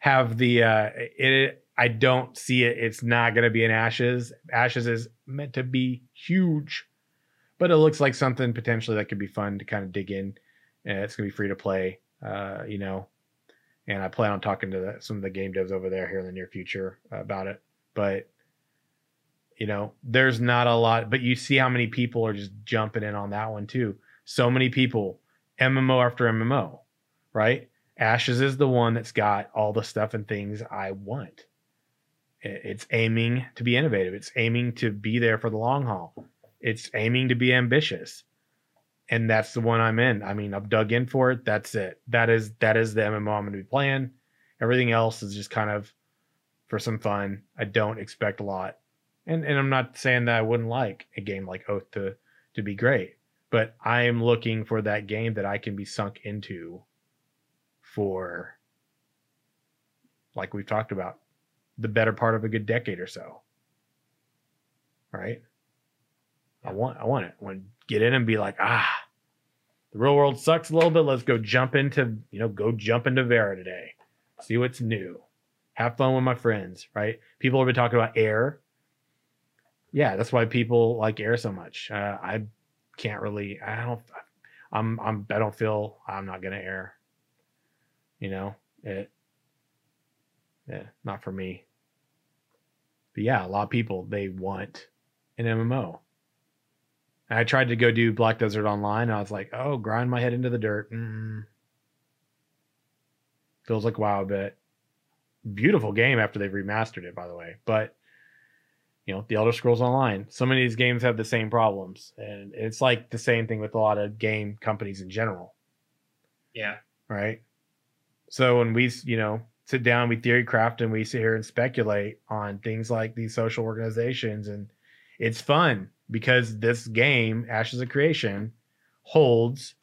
have the uh it I don't see it. It's not gonna be an Ashes. Ashes is meant to be huge, but it looks like something potentially that could be fun to kind of dig in. And it's gonna be free to play, uh, you know. And I plan on talking to the, some of the game devs over there here in the near future about it. But you know, there's not a lot, but you see how many people are just jumping in on that one too. So many people, MMO after MMO, right? Ashes is the one that's got all the stuff and things I want. It's aiming to be innovative. It's aiming to be there for the long haul. It's aiming to be ambitious. and that's the one I'm in. I mean, I've dug in for it. That's it. That is that is the MMO I'm to be playing. Everything else is just kind of for some fun. I don't expect a lot, and and I'm not saying that I wouldn't like a game like Oath to to be great, but I am looking for that game that I can be sunk into for, like we've talked about, the better part of a good decade or so. Right. I want I want it. I want to get in and be like, ah, the real world sucks a little bit. Let's go jump into, you know, go jump into Verra today. See what's new. Have fun with my friends, right? People have been talking about air. Yeah, that's why people like air so much. Uh, I can't really. I don't. I'm. I'm. I don't feel. I'm not gonna air. You know it. Yeah, not for me. But yeah, a lot of people they want an MMO. And I tried to go do Black Desert Online. And I was like, oh, grind my head into the dirt. Mm. Feels like WoW a bit. Beautiful game after they've remastered it, by the way. But you know, the Elder Scrolls Online. So many of these games have the same problems, and it's like the same thing with a lot of game companies in general. Yeah. Right. So when we, you know, sit down, we theory craft, and we sit here and speculate on things like these social organizations, and it's fun because this game, Ashes of Creation, holds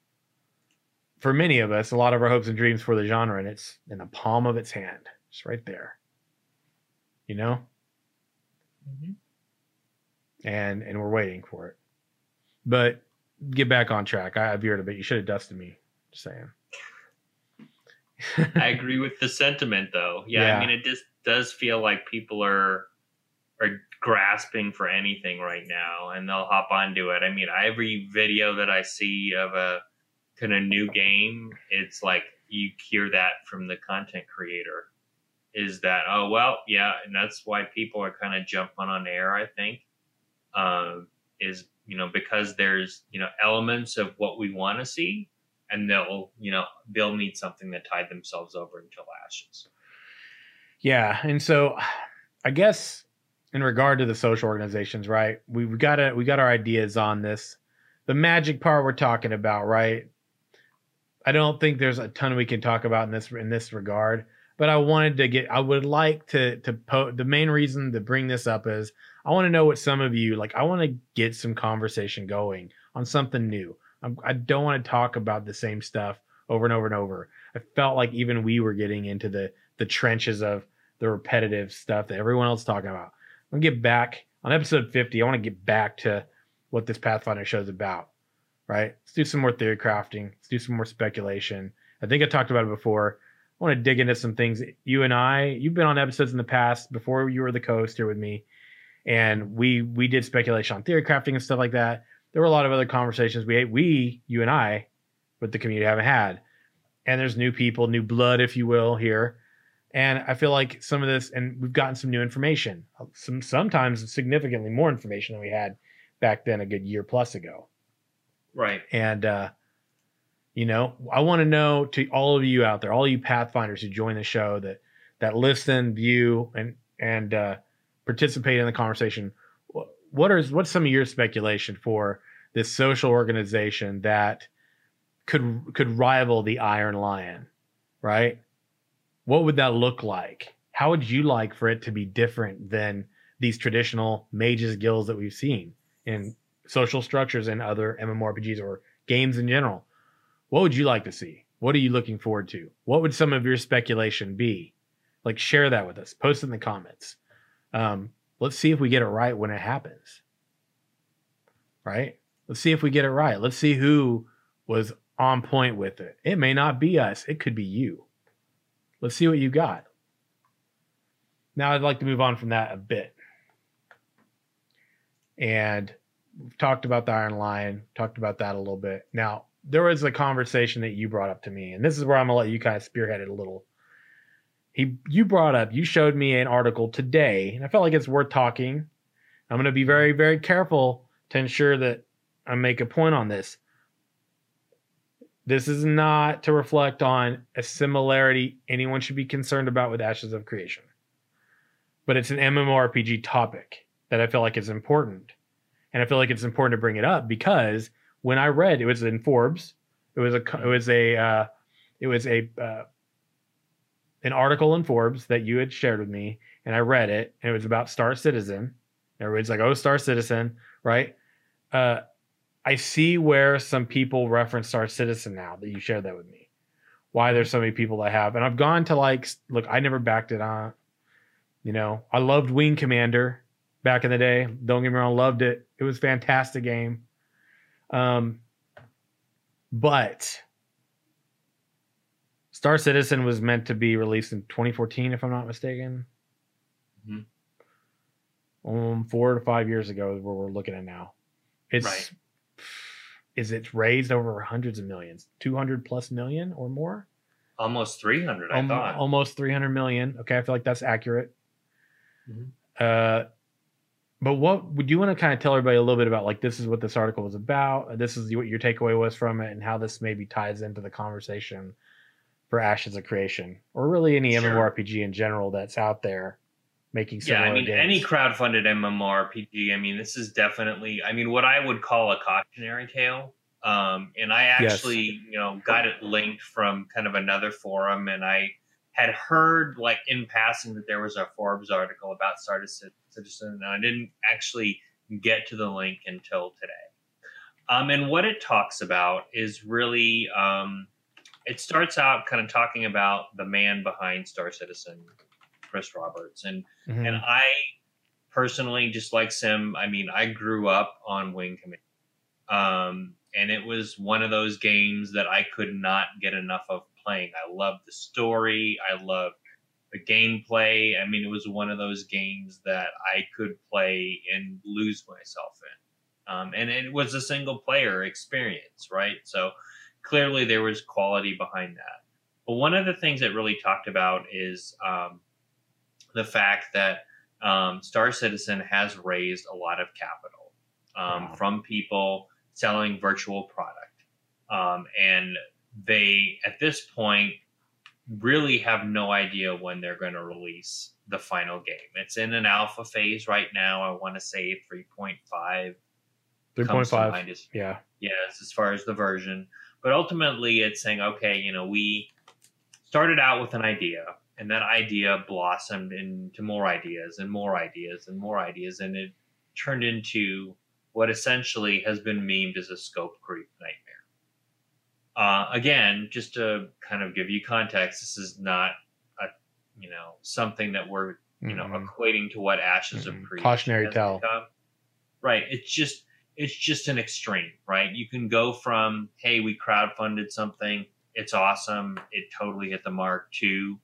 for many of us a lot of our hopes and dreams for the genre, and it's in the palm of its hand, It's right there. You know, mm-hmm. and and we're waiting for it. But get back on track. I, I veered a bit. You should have dusted me. Just saying. I agree with the sentiment, though. Yeah, yeah, I mean, it just does feel like people are are grasping for anything right now and they'll hop onto it. I mean, every video that I see of a kind of new game, it's like you hear that from the content creator is that, oh, well, yeah. And that's why people are kind of jumping on air, I think, um, is, you know, because there's, you know, elements of what we want to see and they'll, you know, they'll need something to tide themselves over until ashes. Yeah. And so I guess in regard to the social organizations, right? We've got a, we got our ideas on this. The magic part we're talking about, right? I don't think there's a ton we can talk about in this in this regard, but I wanted to get I would like to to po- the main reason to bring this up is I want to know what some of you like I want to get some conversation going on something new. I'm, I do not want to talk about the same stuff over and over and over. I felt like even we were getting into the the trenches of the repetitive stuff that everyone else talking about. I'm gonna get back on episode 50. I want to get back to what this Pathfinder show is about. Right? Let's do some more theory crafting. Let's do some more speculation. I think I talked about it before. I want to dig into some things. You and I, you've been on episodes in the past before you were the co-host here with me, and we we did speculation on theory crafting and stuff like that. There were a lot of other conversations we we you and I with the community haven't had, and there's new people, new blood, if you will, here and I feel like some of this, and we've gotten some new information, some sometimes significantly more information than we had back then a good year plus ago. Right. And uh, you know, I want to know to all of you out there, all you Pathfinders who join the show that that listen, view, and and uh, participate in the conversation. What are what's some of your speculation for this social organization that could could rival the Iron Lion, right? What would that look like? How would you like for it to be different than these traditional mages guilds that we've seen in social structures and other MMORPGs or games in general? What would you like to see? What are you looking forward to? What would some of your speculation be? Like, share that with us. Post in the comments. Um, let's see if we get it right when it happens. Right? Let's see if we get it right. Let's see who was on point with it. It may not be us, it could be you. Let's see what you got. Now I'd like to move on from that a bit. And we've talked about the Iron Lion, talked about that a little bit. Now, there was a conversation that you brought up to me, and this is where I'm gonna let you kind of spearhead it a little. He you brought up, you showed me an article today, and I felt like it's worth talking. I'm gonna be very, very careful to ensure that I make a point on this. This is not to reflect on a similarity anyone should be concerned about with Ashes of Creation. But it's an MMORPG topic that I feel like is important. And I feel like it's important to bring it up because when I read it was in Forbes. It was a it was a uh, it was a uh, an article in Forbes that you had shared with me, and I read it, and it was about Star Citizen. Everybody's like, "Oh, Star Citizen," right? Uh, I see where some people reference Star Citizen now that you shared that with me. Why there's so many people that have, and I've gone to like, look, I never backed it on. You know, I loved Wing Commander back in the day. Don't get me wrong, loved it. It was fantastic game. Um, but Star Citizen was meant to be released in 2014, if I'm not mistaken. Mm-hmm. Um, four to five years ago is where we're looking at now. It's right. Is it raised over hundreds of millions, 200 plus million or more? Almost 300, I um, thought. Almost 300 million. Okay, I feel like that's accurate. Mm-hmm. Uh, but what would you want to kind of tell everybody a little bit about like this is what this article was about this is what your takeaway was from it and how this maybe ties into the conversation for ashes of creation or really any sure. mmorpg in general that's out there making yeah i mean games. any crowd-funded mmorpg i mean this is definitely i mean what i would call a cautionary tale um, and i actually yes. you know got it linked from kind of another forum and i had heard like in passing that there was a forbes article about Star Citizen, and I didn't actually get to the link until today. Um, and what it talks about is really, um, it starts out kind of talking about the man behind Star Citizen, Chris Roberts, and mm-hmm. and I personally just like Sim. I mean, I grew up on Wing Commander, um, and it was one of those games that I could not get enough of playing. I loved the story. I loved the gameplay. I mean, it was one of those games that I could play and lose myself in. Um, and it was a single player experience, right? So clearly there was quality behind that. But one of the things that really talked about is um, the fact that um, Star Citizen has raised a lot of capital um, wow. from people selling virtual product. Um, and they, at this point, really have no idea when they're going to release the final game. It's in an alpha phase right now. I want to say 3.5. 3.5. yeah. Yes, as far as the version. But ultimately, it's saying, okay, you know, we started out with an idea, and that idea blossomed into more ideas and more ideas and more ideas, and it turned into what essentially has been memed as a scope creep nightmare. Uh, again, just to kind of give you context, this is not a you know something that we're you know mm-hmm. equating to what Ashes mm-hmm. of cautionary tale. Right. It's just it's just an extreme, right? You can go from hey, we crowdfunded something, it's awesome, it totally hit the mark, to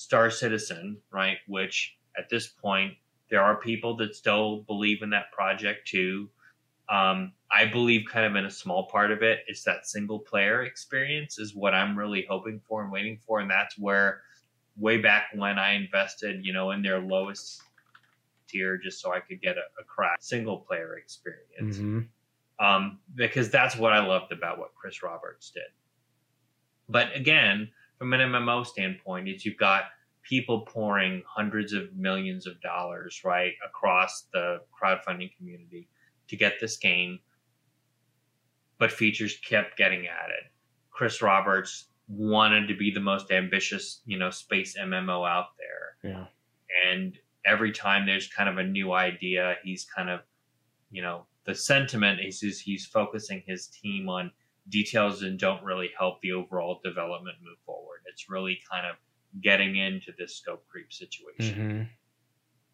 Star Citizen, right? Which at this point there are people that still believe in that project too. Um, I believe kind of in a small part of it, it's that single player experience is what I'm really hoping for and waiting for. And that's where way back when I invested, you know, in their lowest tier just so I could get a, a crack single player experience. Mm-hmm. Um, because that's what I loved about what Chris Roberts did. But again, from an MMO standpoint, is you've got people pouring hundreds of millions of dollars right across the crowdfunding community to get this game, but features kept getting added. Chris Roberts wanted to be the most ambitious, you know, space MMO out there. Yeah. And every time there's kind of a new idea, he's kind of, you know, the sentiment is, is he's focusing his team on details and don't really help the overall development move forward. It's really kind of getting into this scope creep situation. Mm-hmm.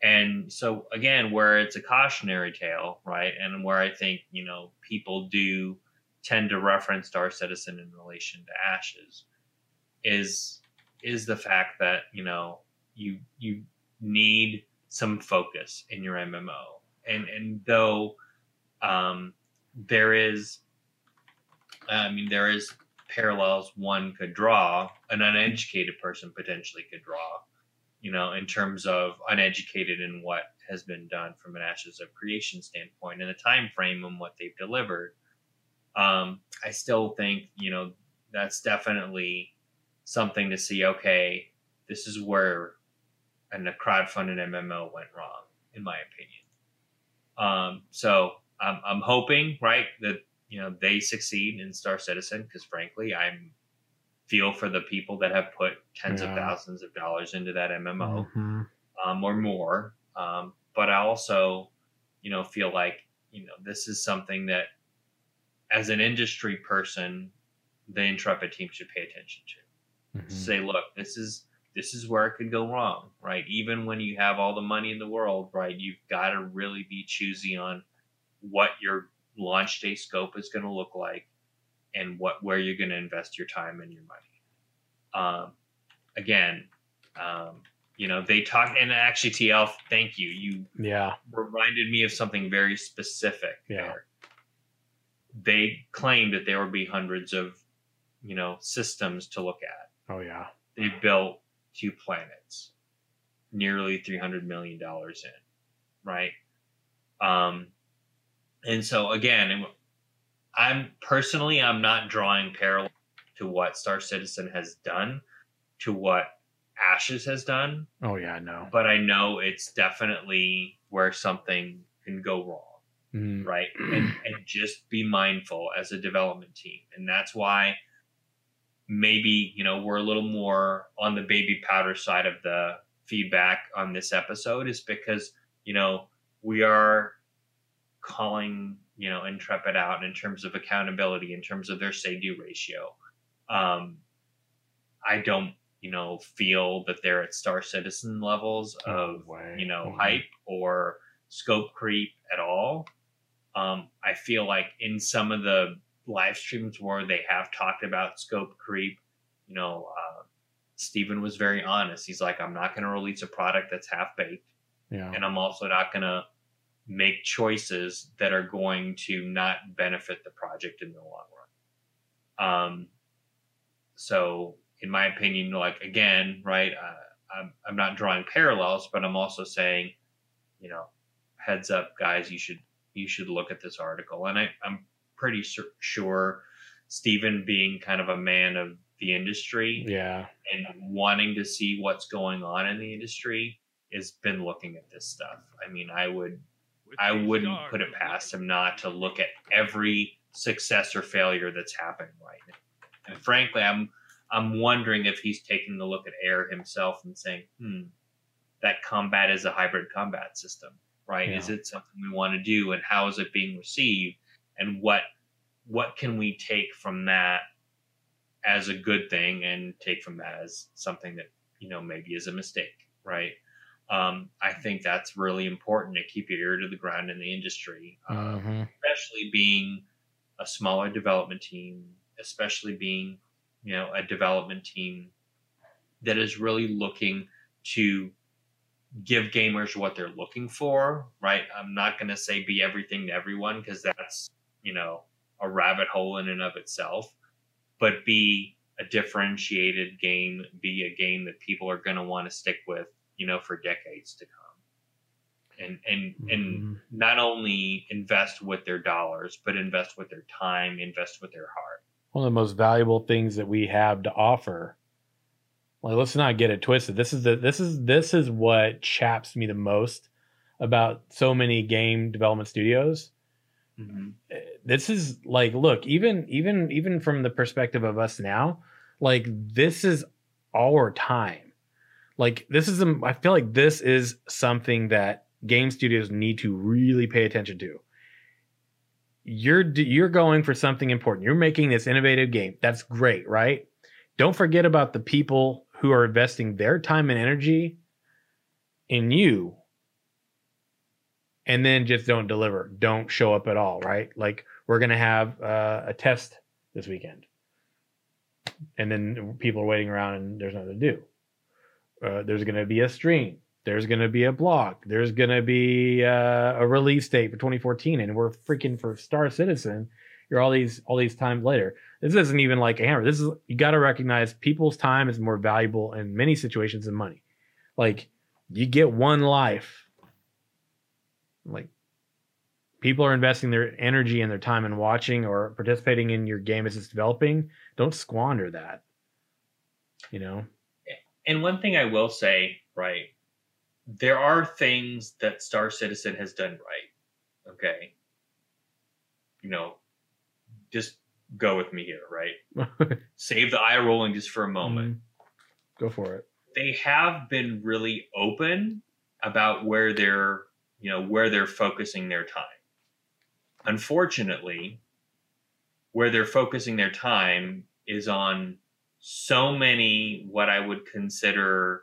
And so again, where it's a cautionary tale, right? And where I think, you know, people do tend to reference Star Citizen in relation to Ashes is is the fact that, you know, you you need some focus in your MMO. And and though um there is I mean there is parallels one could draw, an uneducated person potentially could draw you know, in terms of uneducated in what has been done from an Ashes of Creation standpoint and the time frame and what they've delivered. Um, I still think, you know, that's definitely something to see. Okay, this is where and a crowdfunded MMO went wrong, in my opinion. Um, so I'm, I'm hoping, right, that you know they succeed in Star Citizen because frankly, I'm feel for the people that have put tens yeah. of thousands of dollars into that MMO mm-hmm. um, or more. Um, but I also, you know, feel like you know this is something that, as an industry person, the Intrepid team should pay attention to. Mm-hmm. Say, look, this is this is where it could go wrong, right? Even when you have all the money in the world, right? You've got to really be choosy on what your launch day scope is going to look like and what where you're going to invest your time and your money. Um, again, um, you know, they talk and actually TL, thank you. You yeah reminded me of something very specific. Yeah. There. They claimed that there would be hundreds of, you know, systems to look at. Oh yeah. They built two planets, nearly three hundred million dollars in, right? Um, and so again, I'm personally I'm not drawing parallel to what Star Citizen has done to what Ashes has done. Oh yeah, i know But I know it's definitely where something can go wrong. Mm. Right. and, and just be mindful as a development team. And that's why maybe, you know, we're a little more on the baby powder side of the feedback on this episode is because, you know, we are calling you know Intrepid out in terms of accountability, in terms of their say do ratio. Um, I don't you know feel that they're at Star Citizen levels of you know mm-hmm. hype or scope creep at all. Um, I feel like in some of the live streams where they have talked about scope creep, you know, uh, Steven was very honest. He's like, I'm not going to release a product that's half baked. Yeah. And I'm also not going to make choices that are going to not benefit the project in the long run. Um, so, in my opinion, like again, right, uh, I'm, I'm not drawing parallels, but I'm also saying, you know, heads up, guys, you should you should look at this article. And I, I'm pretty sur- sure Steven, being kind of a man of the industry, yeah, and wanting to see what's going on in the industry, has been looking at this stuff. I mean, I would I wouldn't put it past him not to look at every success or failure that's happening right now. And frankly, I'm I'm wondering if he's taking a look at air himself and saying, "Hmm, that combat is a hybrid combat system, right? Yeah. Is it something we want to do, and how is it being received, and what what can we take from that as a good thing, and take from that as something that you know maybe is a mistake, right?" Um, I think that's really important to keep your ear to the ground in the industry, um, mm-hmm. especially being a smaller development team, especially being, you know, a development team that is really looking to give gamers what they're looking for, right? I'm not going to say be everything to everyone because that's, you know, a rabbit hole in and of itself, but be a differentiated game, be a game that people are going to want to stick with you know, for decades to come. And and mm-hmm. and not only invest with their dollars, but invest with their time, invest with their heart. One of the most valuable things that we have to offer. Like, let's not get it twisted. This is the this is this is what chaps me the most about so many game development studios. Mm-hmm. This is like, look, even even even from the perspective of us now, like this is our time like this is a, I feel like this is something that game studios need to really pay attention to. You're you're going for something important. You're making this innovative game. That's great, right? Don't forget about the people who are investing their time and energy in you and then just don't deliver. Don't show up at all, right? Like we're going to have uh, a test this weekend. And then people are waiting around and there's nothing to do. Uh, there's going to be a stream. There's going to be a blog. There's going to be uh, a release date for 2014, and we're freaking for Star Citizen. You're all these all these times later. This isn't even like a hammer. This is you got to recognize people's time is more valuable in many situations than money. Like you get one life. Like people are investing their energy and their time in watching or participating in your game as it's developing. Don't squander that. You know and one thing I will say, right, there are things that Star Citizen has done right. Okay. You know, just go with me here, right? Save the eye rolling just for a moment. Mm-hmm. Go for it. They have been really open about where they're, you know, where they're focusing their time. Unfortunately, where they're focusing their time is on so many what I would consider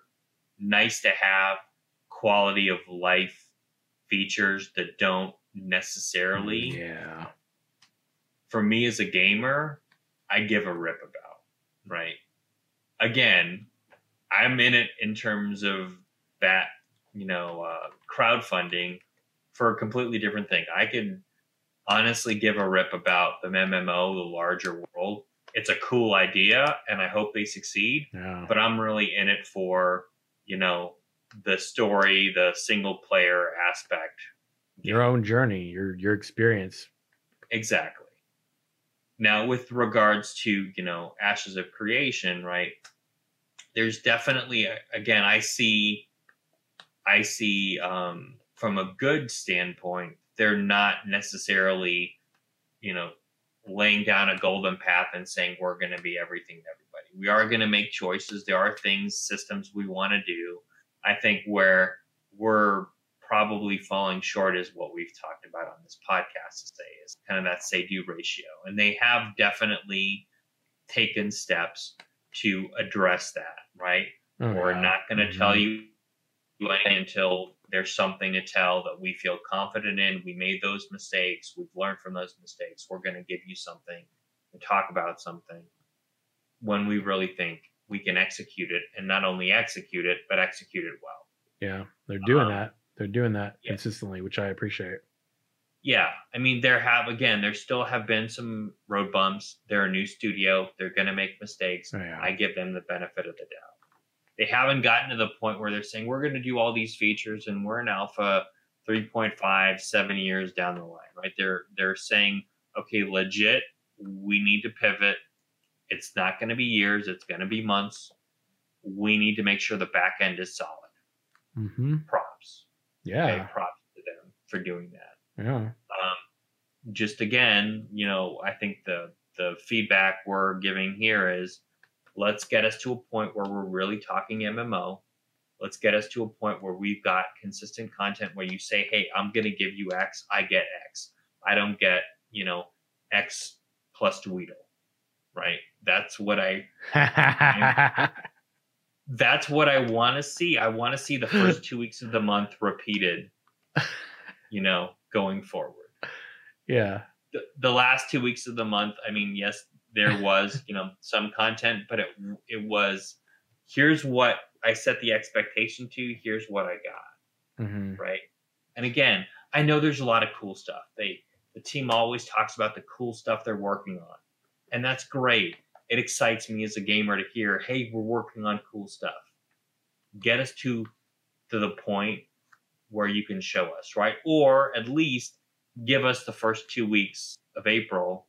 nice to have quality of life features that don't necessarily yeah. For me as a gamer i give a rip about right? Again i'm in it in terms of that you know uh, crowdfunding for a completely different thing. I could honestly give a rip about the mmo the larger world it's a cool idea and i hope they succeed yeah. but i'm really in it for you know the story, the single player aspect. Your own journey, your your experience. Exactly. Now, with regards to you know Ashes of Creation, right? There's definitely again, I see, I see um, from a good standpoint, they're not necessarily, you know, laying down a golden path and saying we're going to be everything to everybody. We are going to make choices. There are things, systems we want to do I think where we're probably falling short is what we've talked about on this podcast today is kind of that say do ratio. And they have definitely taken steps to address that, right? Oh, we're not going to mm-hmm. tell you until there's something to tell that we feel confident in. We made those mistakes. We've learned from those mistakes. We're going to give you something and talk about something when we really think we can execute it and not only execute it, but execute it well. Yeah, they're doing um, that. They're doing that yeah. consistently, which I appreciate. Yeah, I mean, there have again, there still have been some road bumps. They're a new studio. They're going to make mistakes. Oh, yeah. I give them the benefit of the doubt. They haven't gotten to the point where they're saying we're going to do all these features and we're in alpha 3.5 seven years down the line, right? They're they're saying, okay, legit, we need to pivot it's not going to be years, it's going to be months. We need to make sure the back end is solid. Mm-hmm. Props. Yeah. Okay, props to them for doing that. Yeah. Um, just again, you know, I think the the feedback we're giving here is let's get us to a point where we're really talking MMO. Let's get us to a point where we've got consistent content where you say, hey, I'm going to give you X, I get X. I don't get, you know, X plus Tweedle right? That's what I. that's what I want to see. I want to see the first two weeks of the month repeated. You know, going forward. Yeah. The, the last two weeks of the month. I mean, yes, there was you know some content, but it it was here's what I set the expectation to. Here's what I got. Mm-hmm. Right. And again, I know there's a lot of cool stuff. They the team always talks about the cool stuff they're working on and that's great. It excites me as a gamer to hear, hey, we're working on cool stuff. Get us to to the point where you can show us, right? Or at least give us the first two weeks of April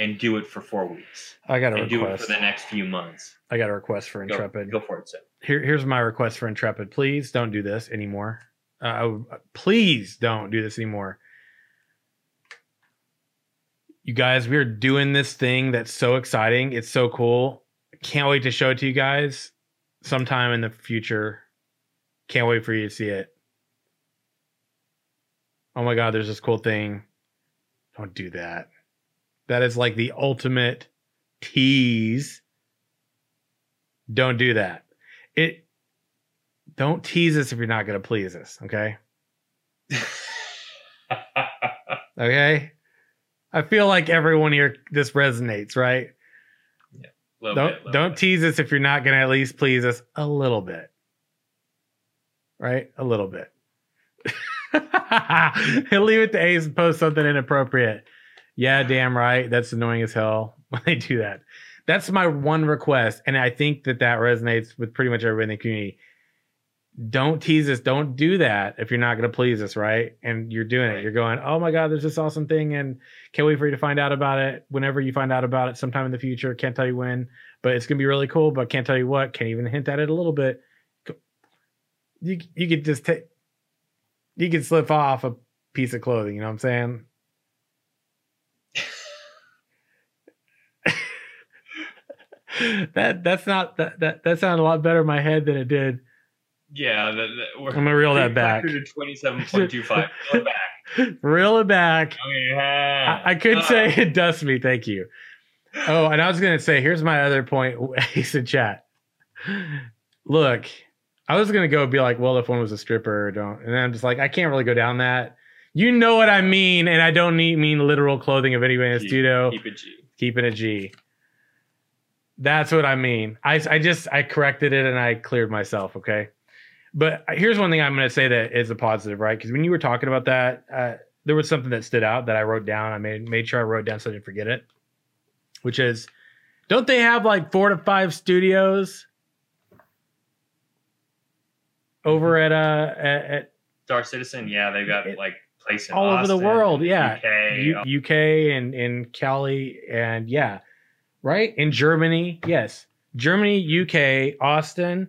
and do it for four weeks. I got a and request. do it for the next few months. I got a request for Intrepid. Go, go for it, Sid. Here, here's my request for Intrepid. Please don't do this anymore. Uh, please don't do this anymore you guys, we are doing this thing that's so exciting. It's so cool. Can't wait to show it to you guys sometime in the future. Can't wait for you to see it. Oh my God, there's this cool thing. Don't do that. That is like the ultimate tease. Don't do that. It don't tease us if you're not going to please us, okay? okay? I feel like everyone here this resonates, right? Yeah. Don't bit, don't bit. tease us if you're not going to at least please us a little bit. Right? A little bit. He'll leave it to Ace and post something inappropriate. Yeah, damn right. That's annoying as hell when they do that. That's my one request, and I think that that resonates with pretty much everybody in the community don't tease us. Don't do that if you're not going to please us, right? And you're doing it. You're going, oh my God, there's this awesome thing. And can't wait for you to find out about it whenever you find out about it sometime in the future. Can't tell you when, but it's going to be really cool, but can't tell you what. Can't even hint at it a little bit. You, you could just take, you could slip off a piece of clothing. You know what I'm saying? That that's not that that that sounded a lot better in my head than it did. Yeah, the, the, I'm gonna reel that back. Twenty-seven point two five. Reel it back. Reel it back. Oh, yeah. I, I could Uh, say it does me. Thank you. Oh, and I was gonna say, here's my other point. He said, "Chat, look, I was gonna go be like, well, if one was a stripper, don't." And then I'm just like, I can't really go down that. You know what I mean, and I don't need mean literal clothing of anybody in the studio. Keep it G. Keeping a G. That's what I mean. I I just I corrected it and I cleared myself. Okay, but here's one thing I'm going to say that is a positive, right? Because when you were talking about that, uh, there was something that stood out that I wrote down. I made made sure I wrote down so I didn't forget it. Which is, don't they have like four to five studios over at uh at, at Star Citizen, yeah, they've got It- like place all over the world? Yeah, UK, UK and in Cali and yeah, right in Germany. Yes, Germany, UK, Austin,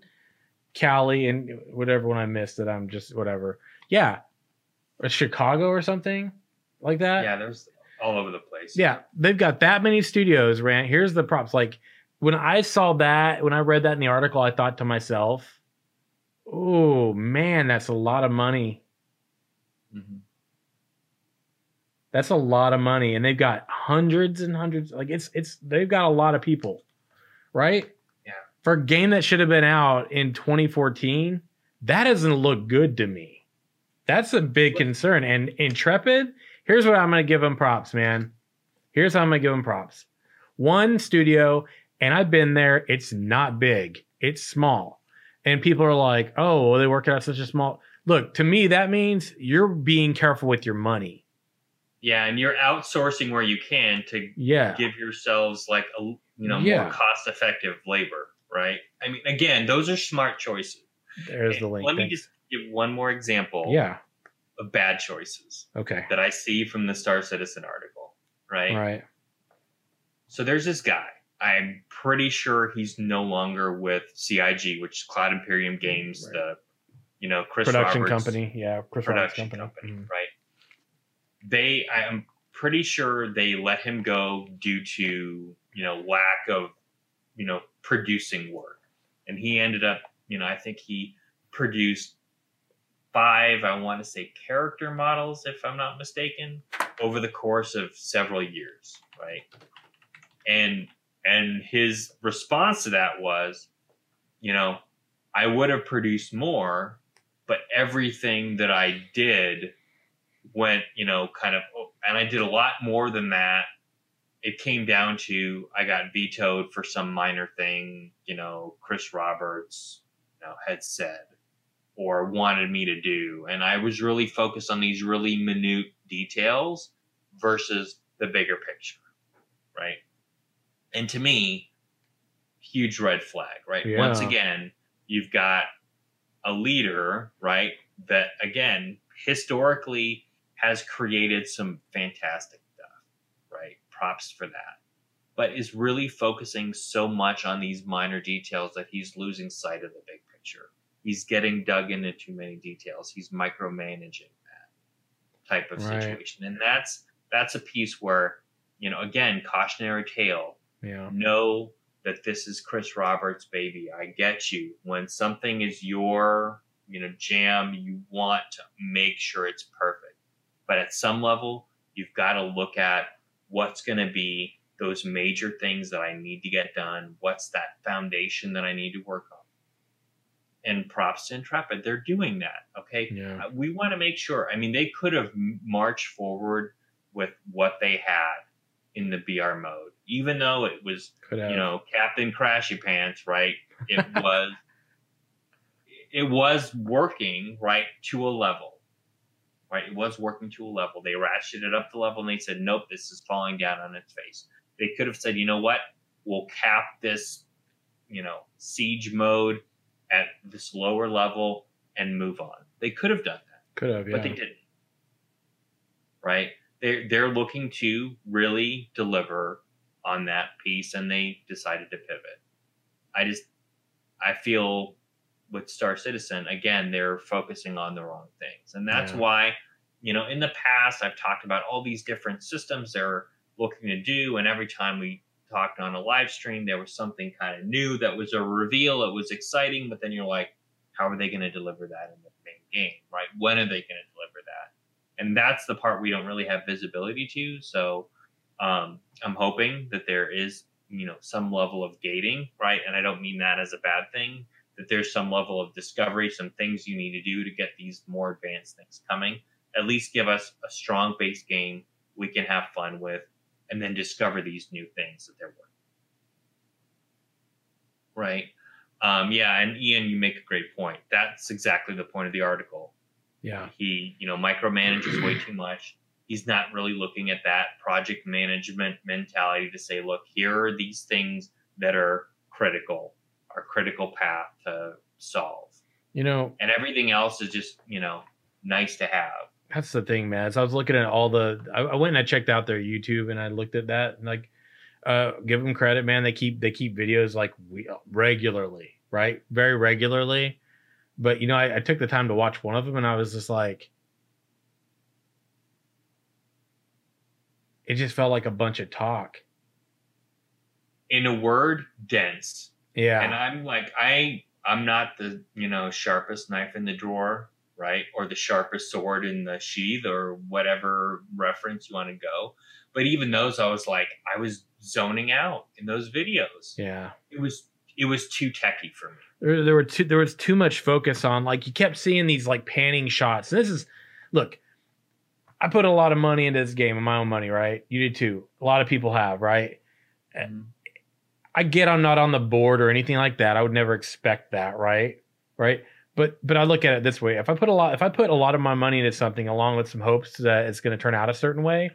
Cali, and whatever one I missed that I'm just whatever. Yeah, or Chicago or something like that. yeah, there's all over the place. Yeah, they've got that many studios. Rant. Here's the props. Like when I saw that, when I read that in the article, I thought to myself, "Oh man, that's a lot of money." Mhm. That's a lot of money, and they've got hundreds and hundreds. Like it's it's they've got a lot of people, right? Yeah. For a game that should have been out in 2014, that doesn't look good to me. That's a big concern. And Intrepid, here's what I'm going to give them props, man. Here's how I'm going to give them props. One studio, and I've been there. It's not big. It's small, and people are like, "Oh, well, they work out such a small." Look, to me, that means you're being careful with your money. Yeah, and you're outsourcing where you can to Yeah. give yourselves like a you know Yeah. more cost effective labor, right? I mean, again, those are smart choices. There's the link. Let me Thanks. just give one more example Yeah. of bad choices Okay. that I see from the Star Citizen article, right? Right. So there's this guy. I'm pretty sure he's no longer with CIG, which is Cloud Imperium Games, Right. the you know Chris Production Roberts company. Yeah. Chris Roberts production company, Mhm. right? They, I am pretty sure they let him go due to you know lack of you know producing work, and he ended up you know I think he produced five I want to say character models if I'm not mistaken over the course of several years, right? And and his response to that was, you know, I would have produced more, but everything that I did went, you know, kind of, oh, and I did a lot more than that. It came down to I got vetoed for some minor thing, you know, Chris Roberts, you know, had said or wanted me to do. And I was really focused on these really minute details versus the bigger picture, right? And to me, huge red flag, right? Once again, you've got a leader, right? That again, historically has created some fantastic stuff, right? Props for that. But is really focusing so much on these minor details that he's losing sight of the big picture. He's getting dug into too many details. He's micromanaging that type of Right. situation. And that's that's a piece where, you know, again, cautionary tale Yeah. know that this is Chris Roberts' baby. I get you. When something is your, you know, jam, you want to make sure it's perfect. But at some level, you've got to look at what's going to be those major things that I need to get done. What's that foundation that I need to work on? And props to Intrepid, they're doing that. Okay. Yeah. Uh, we want to make sure. I mean, they could have marched forward with what they had in the BR mode, even though it was, you know, Captain Crashy Pants, right? It was, it was working right to a level, right? It was working to a level. They ratcheted up the level and they said, nope, this is falling down on its face. They could have said, you know what? We'll cap this, you know, siege mode at this lower level and move on. They could have done that Could have. Yeah. but they didn't. Right? They're they're looking to really deliver on that piece, and they decided to pivot. I just I feel with Star Citizen again, they're focusing on the wrong things, and that's Yeah. why you know in the past I've talked about all these different systems they're looking to do, and every time we talked on a live stream. There was something kind of new that was a reveal. It was exciting, but then you're like, how are they going to deliver that in the main game, right? When are they going to deliver that? And that's the part we don't really have visibility to. So um, I'm hoping that there is, you know, some level of gating, right? And I don't mean that as a bad thing. That there's some level of discovery, some things you need to do to get these more advanced things coming. At least give us a strong base game we can have fun with, and then discover these new things that they're working. Right. Um, yeah, and Ian, you make a great point. That's exactly the point of the article. Yeah. He, you know, micromanages way too much. He's not really looking at that project management mentality to say, look, here are these things that are critical, our critical path to solve. You know, and everything else is just, you know, nice to have. That's the thing, man. So I was looking at all the. I, I went and I checked out their YouTube and I looked at that and like, uh, give them credit, man. They keep they keep videos like we regularly, right? Very regularly. But you know, I, I took the time to watch one of them and I was just like, it just felt like a bunch of talk. In a word, dense. Yeah. And I'm like, I I'm not the you know sharpest knife in the drawer right? Or the sharpest sword in the sheath, or whatever reference you want to go. But even those, I was like, I was zoning out in those videos. Yeah, it was it was too techy for me. There, there were too there was too much focus on like you kept seeing these like panning shots. And this is look, I put a lot of money into this game, of my own money, right? You did too. A lot of people have, right? Mm-hmm. I get I'm not on the board or anything like that. I would never expect that, right? Right? but but I look at it this way: if I put a lot, if I put a lot of my money into something, along with some hopes that it's going to turn out a certain way,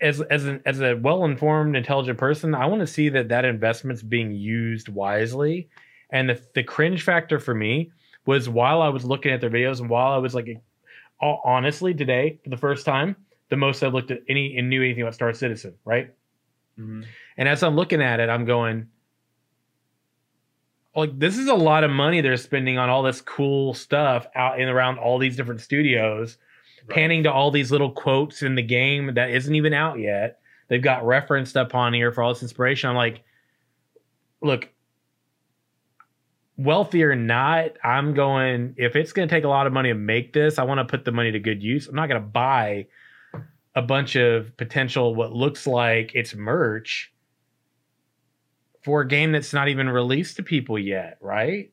as as an, as a well informed, intelligent person, I want to see that that investment's being used wisely. And the the cringe factor for me was while I was looking at their videos and while I was like, honestly, today for the first time, the most I've looked at any and knew anything about Star Citizen, right? Mm-hmm. And as I'm looking at it, I'm going like this is a lot of money they're spending on all this cool stuff out and around all these different studios right. panning to all these little quotes in the game that isn't even out yet. They've got referenced up on here for all this inspiration. I'm like look wealthy or not i'm going if it's going to take a lot of money to make this i want to put the money to good use. I'm not going to buy a bunch of potential what looks like it's merch for a game that's not even released to people yet, right?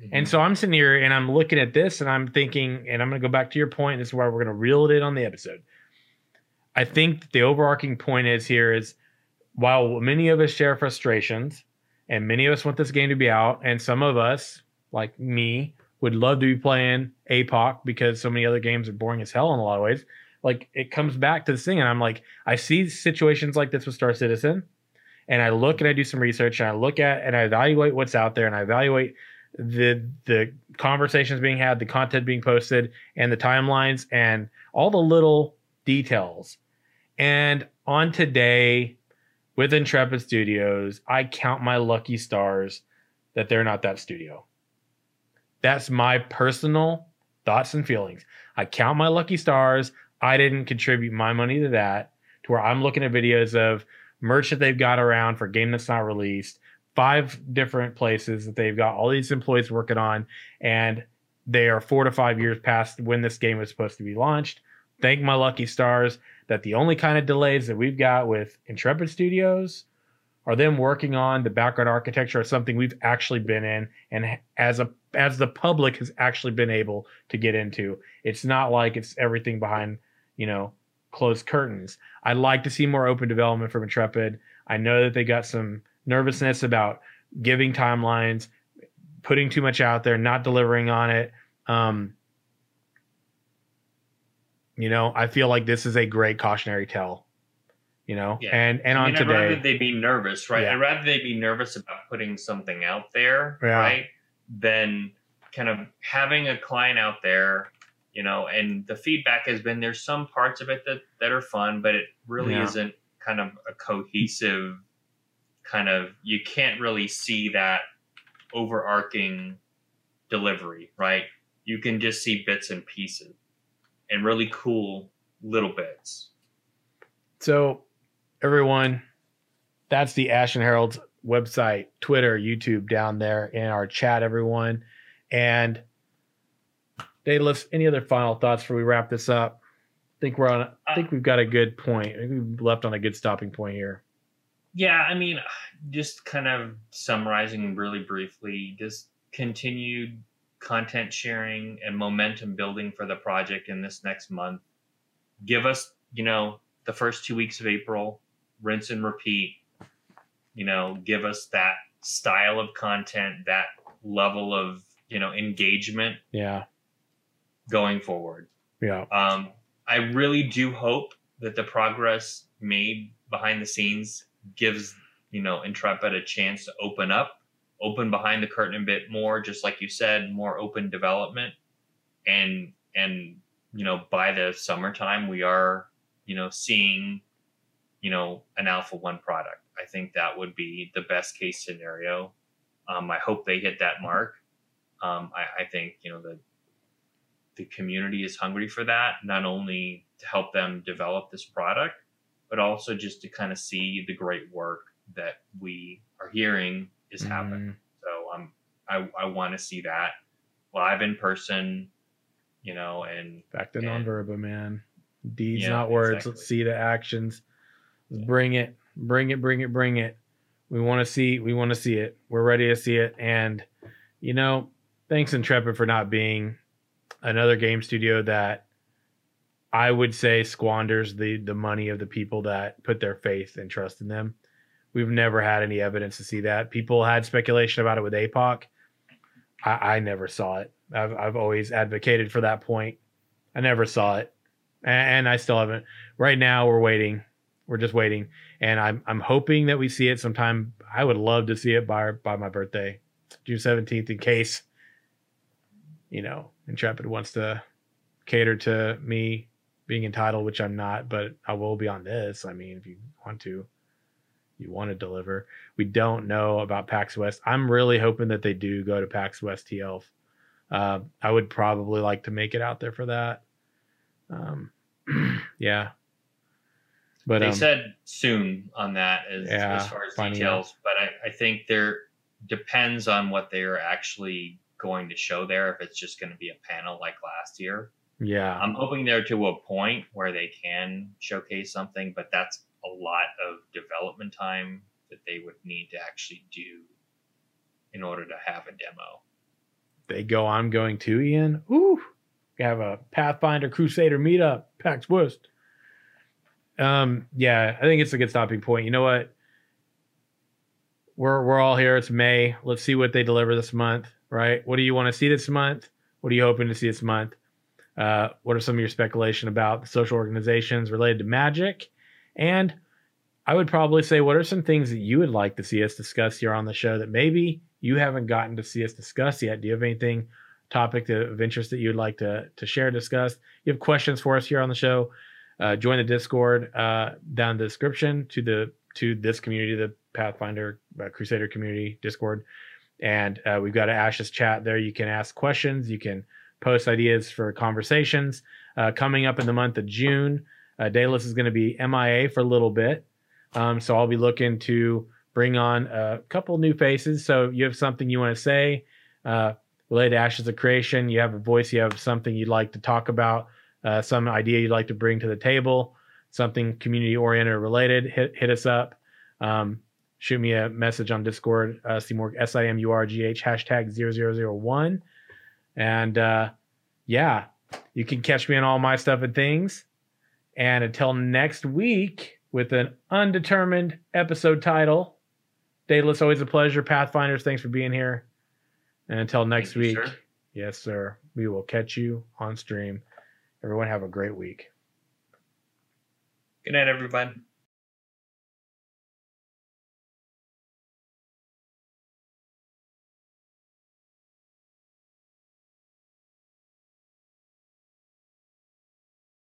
Mm-hmm. And so I'm sitting here and I'm looking at this and I'm thinking, and I'm going to go back to your point. This is why we're going to reel it in on the episode. I think the overarching point is here is while many of us share frustrations and many of us want this game to be out, and some of us, like me, would love to be playing APOC because so many other games are boring as hell in a lot of ways. Like it comes back to this thing, and I'm like, I see situations like this with Star Citizen and I look and I do some research and I look at and I evaluate what's out there and I evaluate the the conversations being had, the content being posted, and the timelines and all the little details. And on today with Intrepid Studios, I count my lucky stars that they're not that studio. That's my personal thoughts and feelings. I count my lucky stars. I didn't contribute my money to that, to where I'm looking at videos of merch that they've got around for game that's not released, five different places that they've got all these employees working on, and they are four to five years past when this game was supposed to be launched. Thank my lucky stars that the only kind of delays that we've got with Intrepid Studios are them working on the background architecture of something we've actually been in and as a as the public has actually been able to get into. It's not like it's everything behind, you know, closed curtains. I'd like to see more open development from Intrepid. I know that they got some nervousness about giving timelines, putting too much out there, not delivering on it. Um, you know, I feel like this is a great cautionary tale. You know, yeah. and and I mean, on today, I'd rather they be nervous, right? Yeah. I'd rather they be nervous about putting something out there, yeah. right, than kind of having a client out there you know and the feedback has been there's some parts of it that that are fun but it really yeah. isn't kind of a cohesive kind of you can't really see that overarching delivery right you can just see bits and pieces and really cool little bits so everyone that's the Ashen Herald's website, Twitter, YouTube down there in our chat, everyone. And Daedalus, any other final thoughts before we wrap this up? I think we're on. I think we've got a good point. I think we've left on a good stopping point here. Yeah, I mean, just kind of summarizing really briefly, just continued content sharing and momentum building for the project in this next month. Give us, you know, the first two weeks of April, rinse and repeat. You know, give us that style of content, that level of, you know, engagement. Yeah. Going forward. Yeah. Um, I really do hope that the progress made behind the scenes gives, you know, Intrepid a chance to open up, open behind the curtain a bit more, just like you said, more open development. And and you know, by the summertime we are, you know, seeing, you know, an alpha one product. I think that would be the best case scenario. Um, I hope they hit that mark. Um, I, I think, you know, the the community is hungry for that, not only to help them develop this product, but also just to kind of see the great work that we are hearing is mm. happening. So um, I, I want to see that live in person, you know, and back to nonverbal, man. Deeds, yeah, not words. Exactly. Let's see the actions. Let's yeah. bring it, bring it, bring it, bring it. We want to see, we want to see it. We're ready to see it. And, you know, thanks Intrepid for not being another game studio that I would say squanders the the money of the people that put their faith and trust in them. We've never had any evidence to see that. People had speculation about it with APOC. I, I never saw it. I've I've always advocated for that point. I never saw it, and, and I still haven't. Right now, we're waiting. We're just waiting, and I'm I'm hoping that we see it sometime. I would love to see it by by my birthday, June seventeenth, in case you know Intrepid wants to cater to me being entitled, which I'm not, but I will be on this. I mean, if you want to, you want to deliver. We don't know about PAX West. I'm really hoping that they do go to PAX West TL. Uh, I would probably like to make it out there for that. Um, yeah. But they um, said soon on that as, yeah, as far as details, but I, I think there depends on what they are actually going to show there. If it's just going to be a panel like last year, yeah. I'm hoping they're to a point where they can showcase something, but that's a lot of development time that they would need to actually do in order to have a demo. They go, I'm going to, Ian. Ooh. We have a Pathfinder Crusader meetup, PAX West. Um, yeah, I think it's a good stopping point. You know what? We're we're all here. It's May. Let's see what they deliver this month, right? What do you want to see this month? What are you hoping to see this month? Uh, what are some of your speculation about the social organizations related to magic? And I would probably say, what are some things that you would like to see us discuss here on the show that maybe you haven't gotten to see us discuss yet? Do you have anything topic of interest that you'd like to to share, discuss? You have questions for us here on the show? Uh, join the Discord uh, down in the description to the to this community, the Pathfinder uh, Crusader community Discord, and uh, we've got an Ashes chat there. You can ask questions. You can post ideas for conversations. Uh, coming up in the month of June, uh, Daedalus is going to be MIA for a little bit. Um, so I'll be looking to bring on a couple new faces. So you have something you want to say uh, related to Ashes of Creation, you have a voice, you have something you'd like to talk about, uh, some idea you'd like to bring to the table, something community oriented or related, hit, hit us up. Um, shoot me a message on Discord, uh, Simurgh, S I M U R G H, hashtag 0001. And uh, yeah, you can catch me on all my stuff and things. And until next week with an undetermined episode title, Daedalus, always a pleasure. Pathfinders, thanks for being here. And until next Thank week, you, sir. yes, sir, we will catch you on stream. Everyone, have a great week. Good night, everybody.